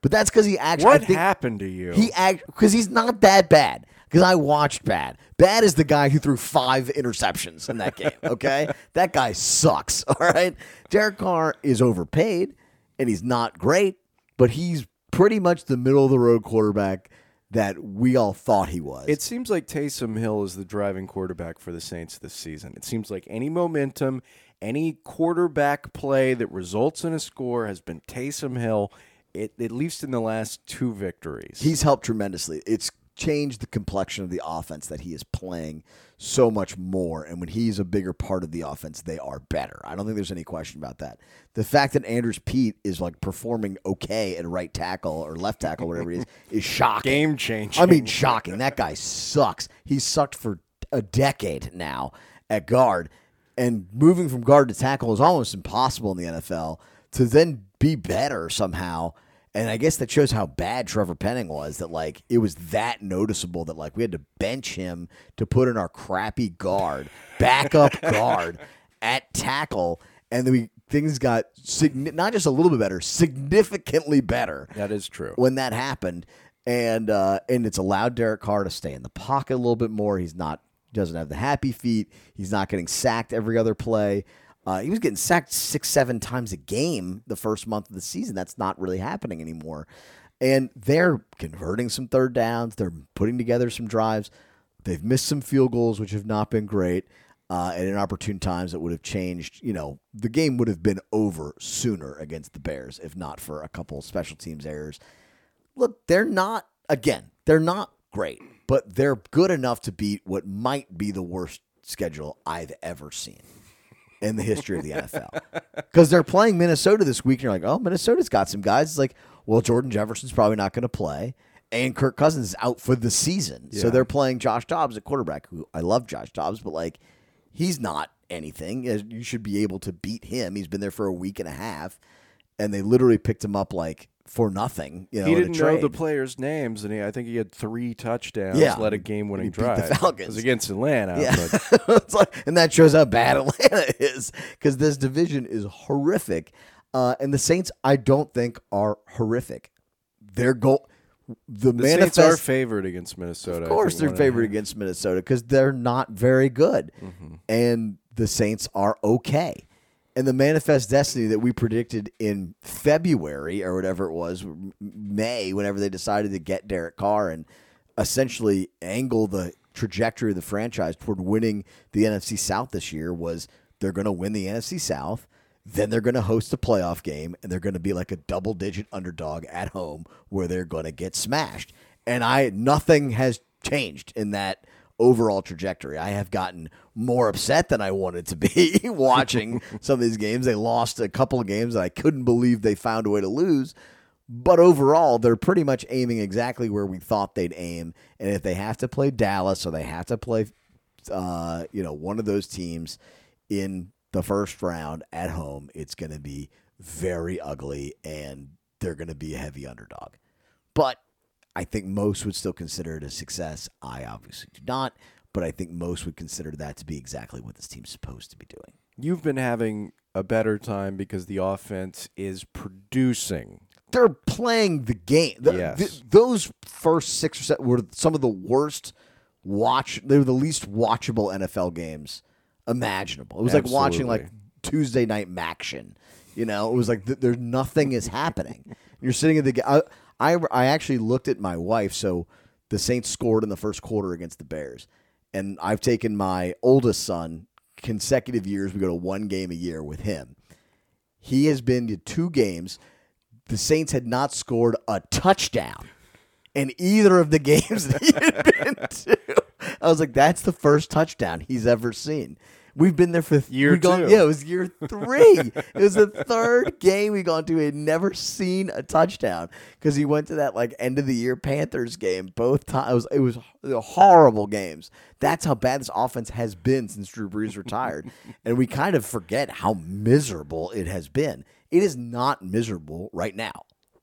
But that's because he actually what happened to you? he act because he's not that bad. Because I watched bad. Bad is the guy who threw five interceptions in that game. Okay, that guy sucks. All right, Derek Carr is overpaid and he's not great, but he's pretty much the middle of the road quarterback that we all thought he was. It seems like Taysom Hill is the driving quarterback for the Saints this season. It seems like any momentum, any quarterback play that results in a score has been Taysom Hill, it, at least in the last two victories. He's helped tremendously. It's changed the complexion of the offense that he is playing so much more. And when he's a bigger part of the offense, they are better. I don't think there's any question about that. The fact that Andrus Peat is like performing okay at right tackle or left tackle, whatever he is, is shocking. Game changing. I mean, shocking. That guy sucks. He's sucked for a decade now at guard. And moving from guard to tackle is almost impossible in the NFL. To then be better somehow. And I guess that shows how bad Trevor Penning was that, like, it was that noticeable that, like, we had to bench him to put in our crappy guard, backup guard at tackle. And then we, things got signi- not just a little bit better, significantly better that is true. when that happened, and uh, and it's allowed Derek Carr to stay in the pocket a little bit more. He's not doesn't have the happy feet. He's not getting sacked every other play. Uh, he was getting sacked six seven times a game the first month of the season. That's not really happening anymore. And they're converting some third downs. They're putting together some drives. They've missed some field goals, which have not been great. Uh, and in opportune times, it would have changed. You know, the game would have been over sooner against the Bears if not for a couple special teams errors look, they're not again, they're not great, but they're good enough to beat what might be the worst schedule I've ever seen in the history of the NFL. Because they're playing Minnesota this week, and you're like, oh, Minnesota's got some guys. It's like, well, Jordan Jefferson's probably not going to play. And Kirk Cousins is out for the season. So they're playing Josh Dobbs at quarterback, who I love Josh Dobbs, but like he's not anything. You should be able to beat him. He's been there for a week and a half. And they literally picked him up like for nothing. You know, he didn't know the players' names, and he, I think he had three touchdowns, Yeah. led a game-winning beat the drive. Falcons. It was against Atlanta, Yeah, like, and that shows how bad Atlanta is because this division is horrific, uh, and the Saints I don't think are horrific. Their goal, the, the manifest, Saints are favored against Minnesota. of course, they're favored against Minnesota because they're not very good, Mm-hmm. and the Saints are okay. And the manifest destiny that we predicted in February or whatever it was, May, whenever they decided to get Derek Carr and essentially angle the trajectory of the franchise toward winning the NFC South this year, was they're going to win the NFC South. Then they're going to host a playoff game and they're going to be like a double digit underdog at home where they're going to get smashed. And I nothing has changed in that overall trajectory. I have gotten more upset than I wanted to be watching some of these games. They lost a couple of games that I couldn't believe they found a way to lose. But overall, they're pretty much aiming exactly where we thought they'd aim. And if they have to play Dallas or they have to play, uh, you know, one of those teams in the first round at home, it's going to be very ugly and they're going to be a heavy underdog. But I think most would still consider it a success. I obviously do not, but I think most would consider that to be exactly what this team's supposed to be doing. You've been having a better time because the offense is producing. They're playing the game. The- Yes. th- those first six or seven were some of the worst watch. They were the least watchable NFL games imaginable. It was like watching like Tuesday night MACtion. You know, it was like th- there's nothing is happening. You're sitting at the. ga- I, I I actually looked at my wife. So the Saints scored in the first quarter against the Bears, and I've taken my oldest son consecutive years. We go to one game a year with him. He has been to two games. The Saints had not scored a touchdown in either of the games that he had been to. I was like, that's the first touchdown he's ever seen. We've been there for Year we've gone- two. Yeah, it was year three. it was the third game we gone to. He had never seen a touchdown because he went to that like end of the year Panthers game both times. It was it was horrible games. That's how bad this offense has been since Drew Brees retired, and we kind of forget how miserable it has been. It is not miserable right now.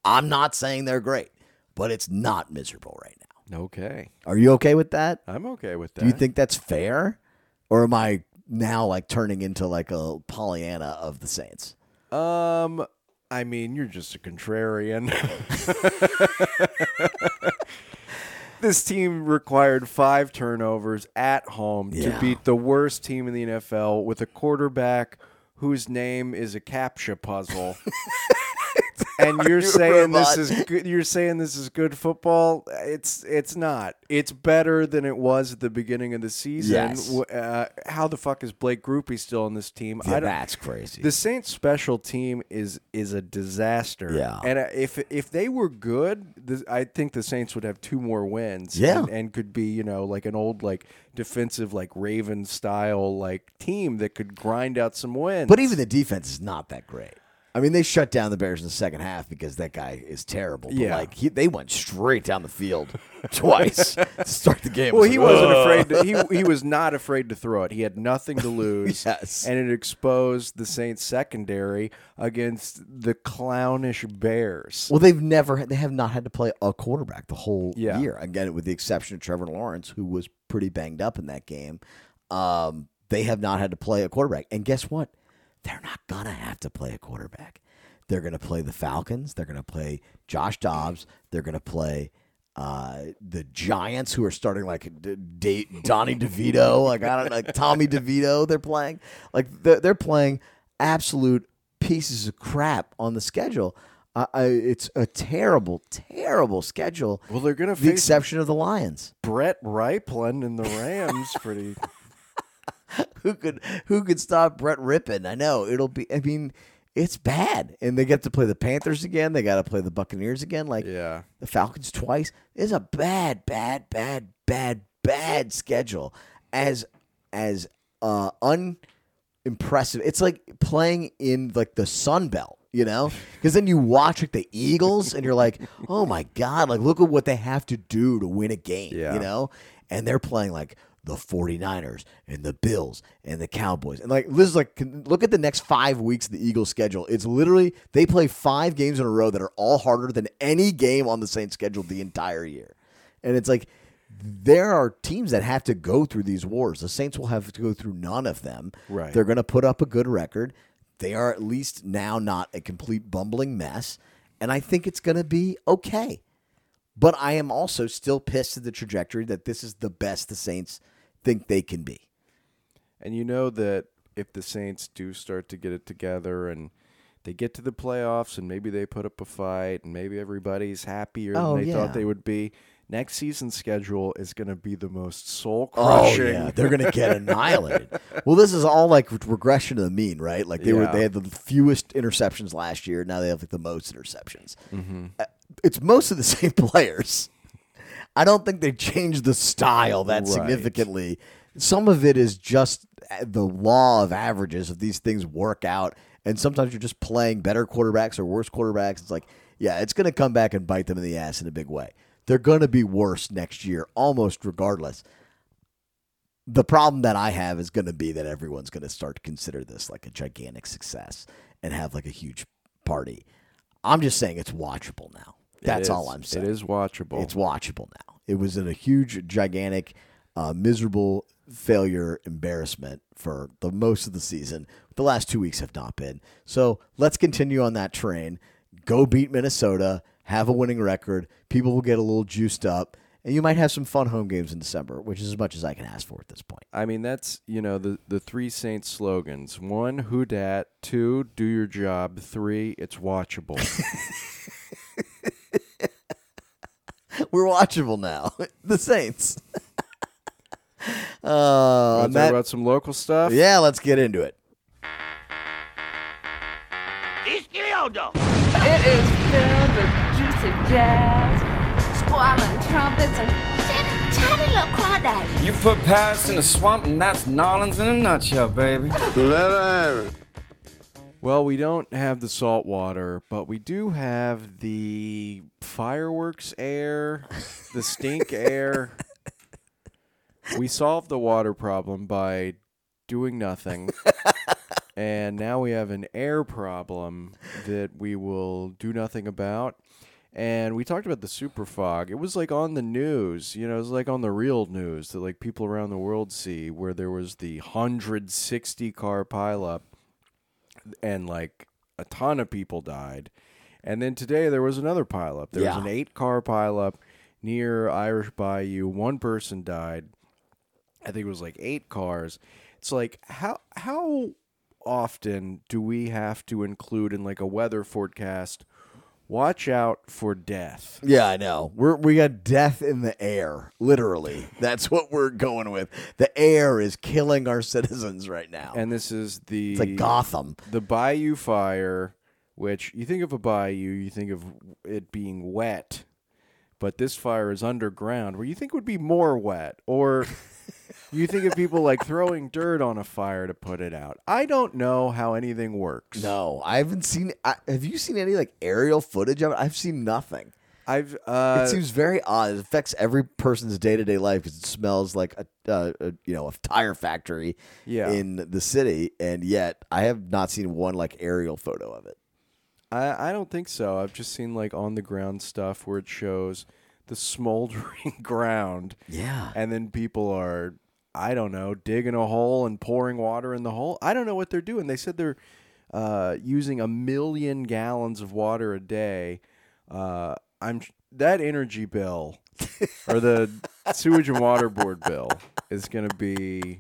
I'm not saying they're great, but it's not miserable right now. Okay. Are you okay with that? I'm okay with that. Do you think that's fair? Or am I now like turning into like a Pollyanna of the Saints? Um, I mean, you're just a contrarian. this team required five turnovers at home Yeah. to beat the worst team in the NFL with a quarterback whose name is a captcha puzzle. and you're saying this is good you're saying this is good football it's it's not it's better than it was at the beginning of the season Yes. Uh, how the fuck is Blake Grupe still on this team Yeah, that's crazy. the Saints special team is is a disaster. Yeah. and uh, if if they were good, I think the Saints would have two more wins. Yeah. and, and could be you know like an old like defensive like Raven style like team that could grind out some wins. but even the defense is not that great. I mean, they shut down the Bears in the second half because that guy is terrible. But Yeah. like he, they went straight down the field twice to start the game. Well, was he like, wasn't afraid. To, he he was not afraid to throw it. He had nothing to lose. Yes. and it exposed the Saints secondary against the clownish Bears. Well, they've never they have not had to play a quarterback the whole Yeah. year. Again, with the exception of Trevor Lawrence, who was pretty banged up in that game. Um, they have not had to play a quarterback. And guess what? They're not gonna have to play a quarterback. They're gonna play the Falcons. They're gonna play Josh Dobbs. They're gonna play uh, the Giants, who are starting like D- D- Donnie DeVito, like I don't know, like Tommy DeVito. They're playing like they're, they're playing absolute pieces of crap on the schedule. I, it's a terrible, terrible schedule. Well, they're gonna the face exception of the Lions. Brett Rypien and the Rams pretty. who could who could stop Brett Rypien? I know it'll be. I mean, it's bad, and they get to play the Panthers again. They got to play the Buccaneers again. Like Yeah. the Falcons twice. It's a bad, bad, bad, bad, bad schedule. As as uh unimpressive. It's like playing in like the Sun Belt, you know? Because then you watch like the Eagles and you're like, oh my God, like look at what they have to do to win a game, Yeah. you know? And they're playing like the 49ers and the Bills and the Cowboys. And like this is like look at the next 5 weeks of the Eagles schedule. It's literally they play 5 games in a row that are all harder than any game on the Saints schedule the entire year. And it's like there are teams that have to go through these wars. The Saints will have to go through none of them. Right. They're going to put up a good record. They are at least now not a complete bumbling mess. And I think it's going to be okay. But I am also still pissed at the trajectory that this is the best the Saints think they can be. And you know that if the Saints do start to get it together and they get to the playoffs and maybe they put up a fight and maybe everybody's happier Oh, than they yeah. thought they would be, next season's schedule is going to be the most soul crushing. Oh yeah, they're gonna get annihilated. well, this is all like regression to the mean, right? Like they were they had the fewest interceptions last year. Now they have like the most interceptions. Mm-hmm. Uh, It's most of the same players. I don't think they changed the style that Right. significantly. Some of it is just uh, the law of averages of these things work out, and sometimes you're just playing better quarterbacks or worse quarterbacks. It's like, yeah, it's going to come back and bite them in the ass in a big way. They're going to be worse next year, almost regardless the problem that I have is going to be that everyone's going to start to consider this like a gigantic success and have like a huge party. I'm just saying it's watchable now. That's is. all I'm saying. It is watchable. It's watchable now. It was in a huge, gigantic, uh, miserable failure, embarrassment for the most of the season. The last two weeks have not been. So let's continue on that train. Go beat Minnesota. Have a winning record. People will get a little juiced up, and you might have some fun home games in December, which is as much as I can ask for at this point. I mean, that's you know the the three Saints slogans: one, who dat; two, do your job; three, it's watchable. We're watchable now. the Saints. uh, Want on to talk that- about some local stuff? yeah, let's get into it. It is filled with juicy jazz, squalling trumpets, and tiny, tiny little crawdads. You put Paris in a swamp, and that's Nolans in a nutshell, baby. Well, we don't have the salt water, but we do have the fireworks air, the stink air. We solved the water problem by doing nothing. and now we have an air problem that we will do nothing about. And we talked about the super fog. It was like on the news, you know, it was like on the real news that like people around the world see where there was the 160 car pileup and like a ton of people died. And then today there was another pileup. There Yeah. was an eight car pileup near Irish Bayou. One person died. I think it was like eight cars. It's like how how often do we have to include in like a weather forecast? Watch out for death. Yeah, I know. We're we got death in the air. Literally. That's what we're going with. The air is killing our citizens right now. And this is the it's like Gotham. the Bayou Fire, which you think of a bayou, you think of it being wet, but this fire is underground, where you think would be more wet, or you think of people like throwing dirt on a fire to put it out. I don't know how anything works. No, I haven't seen. I, have you seen any like aerial footage of it? I've seen nothing. I've uh, it seems very odd. It affects every person's day to day life because it smells like a, uh, a you know a tire factory Yeah. in the city, and yet I have not seen one like aerial photo of it. I, I don't think so. I've just seen like on the ground stuff where it shows the smoldering ground. Yeah, and then people are I don't know digging a hole and pouring water in the hole. I don't know what they're doing. They said they're uh, using a million gallons of water a day. Uh, I'm that energy bill or the sewage and water board bill is going to be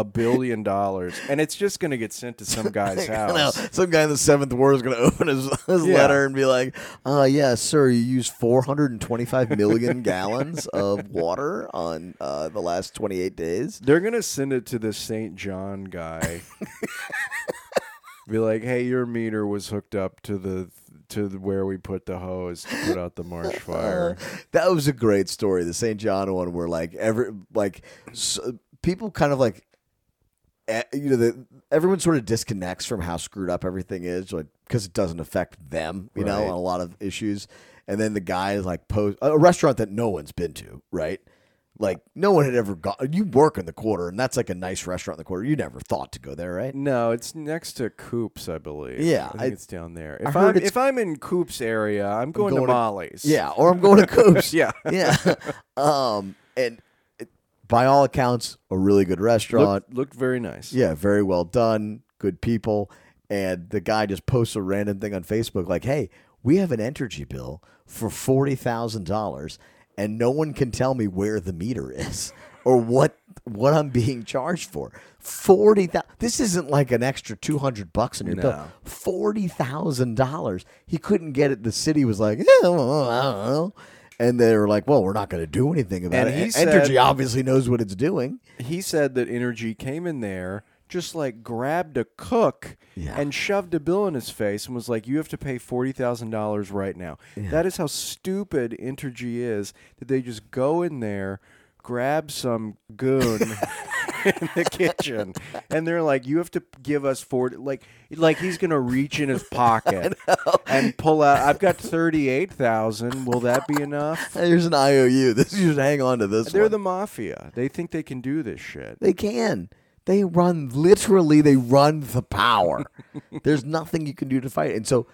a billion dollars, and it's just going to get sent to some guy's house. Some guy in the seventh ward is going to open his, his Yeah. letter and be like, "Uh, yeah, sir, you used 425 million gallons of water on uh, the last 28 days." They're gonna send it to the St. John guy. Be like, hey, your meter was hooked up to the to the, where we put the hose to put out the marsh fire. That was a great story. The St. John one, where like every like s people kind of like, you know, the, everyone sort of disconnects from how screwed up everything is, like because it doesn't affect them, you know, on a lot of issues. And then the guy is like post a restaurant that no one's been to, right? Like no one had ever gone. You work in the quarter, and that's like a nice restaurant in the quarter. You never thought to go there, right? No, it's next to Coop's, I believe. Yeah, I think I- it's down there. If I'm if I'm in Coop's area, I'm going, going to Molly's. Yeah, or I'm going to Coop's. Yeah. yeah. Um, and by all accounts, a really good restaurant. Looked, looked very nice. Yeah, very well done. Good people. And the guy just posts a random thing on Facebook like, hey, we have an energy bill for $40,000 and no one can tell me where the meter is or what what I'm being charged for. 40,000 This isn't like an extra 200 bucks in your bill. No. $40,000. He couldn't get it. The city was like, yeah, well, I don't know. And they were like, well, we're not going to do anything about And it. said- Entergy obviously knows what it's doing. he said that Entergy came in there just like grabbed a cook Yeah. and shoved a bill in his face and was like you have to pay $40,000 right now. That is how stupid Entergy is that they just go in there grab some goon in the kitchen and they're like you have to give us 40 like like he's going to reach in his pocket and pull out I've got 38,000 will that be enough? Here's an IOU. This you should hang on to this. They're one. the mafia. They think they can do this shit. They can. They run literally. They run the power. There's nothing you can do to fight. it. And so,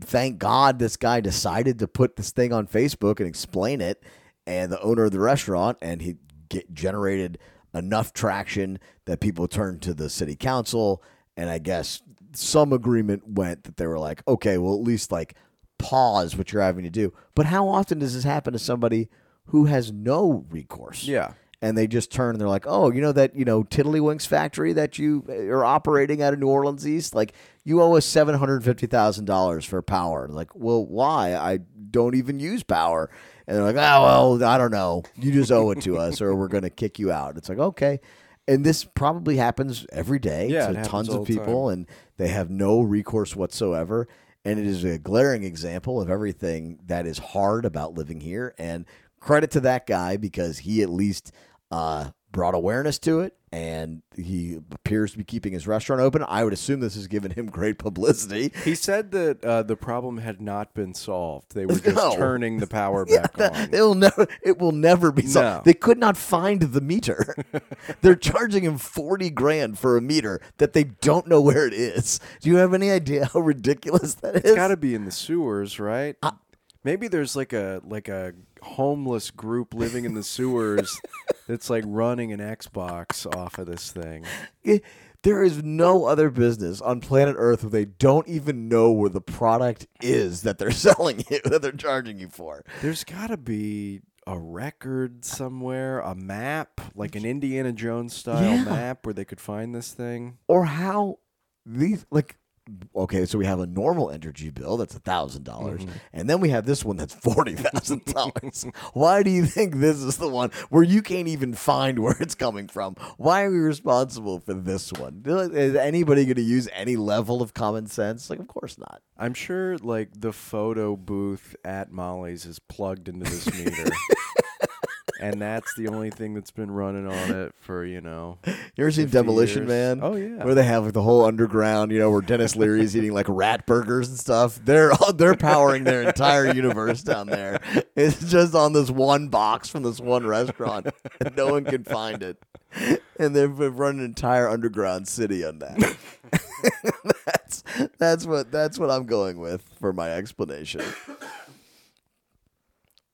thank God this guy decided to put this thing on Facebook and explain it. And the owner of the restaurant and he get, generated enough traction that people turned to the city council. And I guess some agreement went that they were like, okay, well at least like pause what you're having to do. But how often does this happen to somebody who has no recourse? Yeah. And they just turn and they're like, "Oh, you know that you know Tiddlywinks factory that you uh, are operating out of New Orleans East? Like, you owe us seven hundred fifty thousand dollars for power." Like, well, why? I don't even use power. And they're like, "Oh, well, I don't know. You just owe it to us, or we're going to kick you out." It's like, okay. And this probably happens every day Yeah, to tons of people, and they have no recourse whatsoever. And it is a glaring example of everything that is hard about living here. And credit to that guy because he at least uh, brought awareness to it and he appears to be keeping his restaurant open. I would assume this has given him great publicity. He said that uh, the problem had not been solved. They were just No. turning the power Yeah, back on. it will never. It will never be solved. No. They could not find the meter. They're charging him forty grand for a meter that they don't know where it is. Do you have any idea how ridiculous that is? It's got to be in the sewers, right? Maybe there's like a like a homeless group living in the sewers that's like running an Xbox off of this thing. Eh, There is no other business on planet Earth where they don't even know where the product is that they're selling you, that they're charging you for. There's got to be a record somewhere, a map, like an Indiana Jones style Yeah. map where they could find this thing. Or how these like okay, so we have a normal energy bill that's a thousand dollars, mm-hmm. and then we have this one that's forty thousand dollars. Why do you think this is the one where you can't even find where it's coming from? Why are we responsible for this one? Is anybody going to use any level of common sense? Like, of course not. I'm sure like the photo booth at Molly's is plugged into this meter. and that's the only thing that's been running on it for, you know. You ever seen Demolition years. Man? Oh, yeah. where they have like the whole underground, you know, where Denis Leary's eating like rat burgers and stuff. They're they're powering their entire universe down there. It's just on this one box from this one restaurant, and no one can find it. And they've they've run an entire underground city on that. that's that's what that's what I'm going with for my explanation.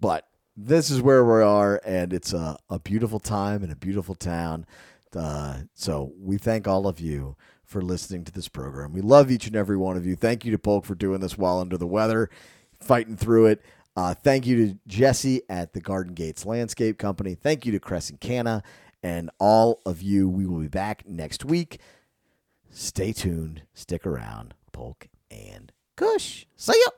But this is where we are, and it's a, a beautiful time and a beautiful town. Uh, so we thank all of you for listening to this program. We love each and every one of you. Thank you to Polk for doing this while under the weather, fighting through it. Uh, thank you to Jesse at the Garden Gates Landscape Company. Thank you to Crescent Canna and all of you. We will be back next week. Stay tuned. Stick around. Polk and Kush. See ya.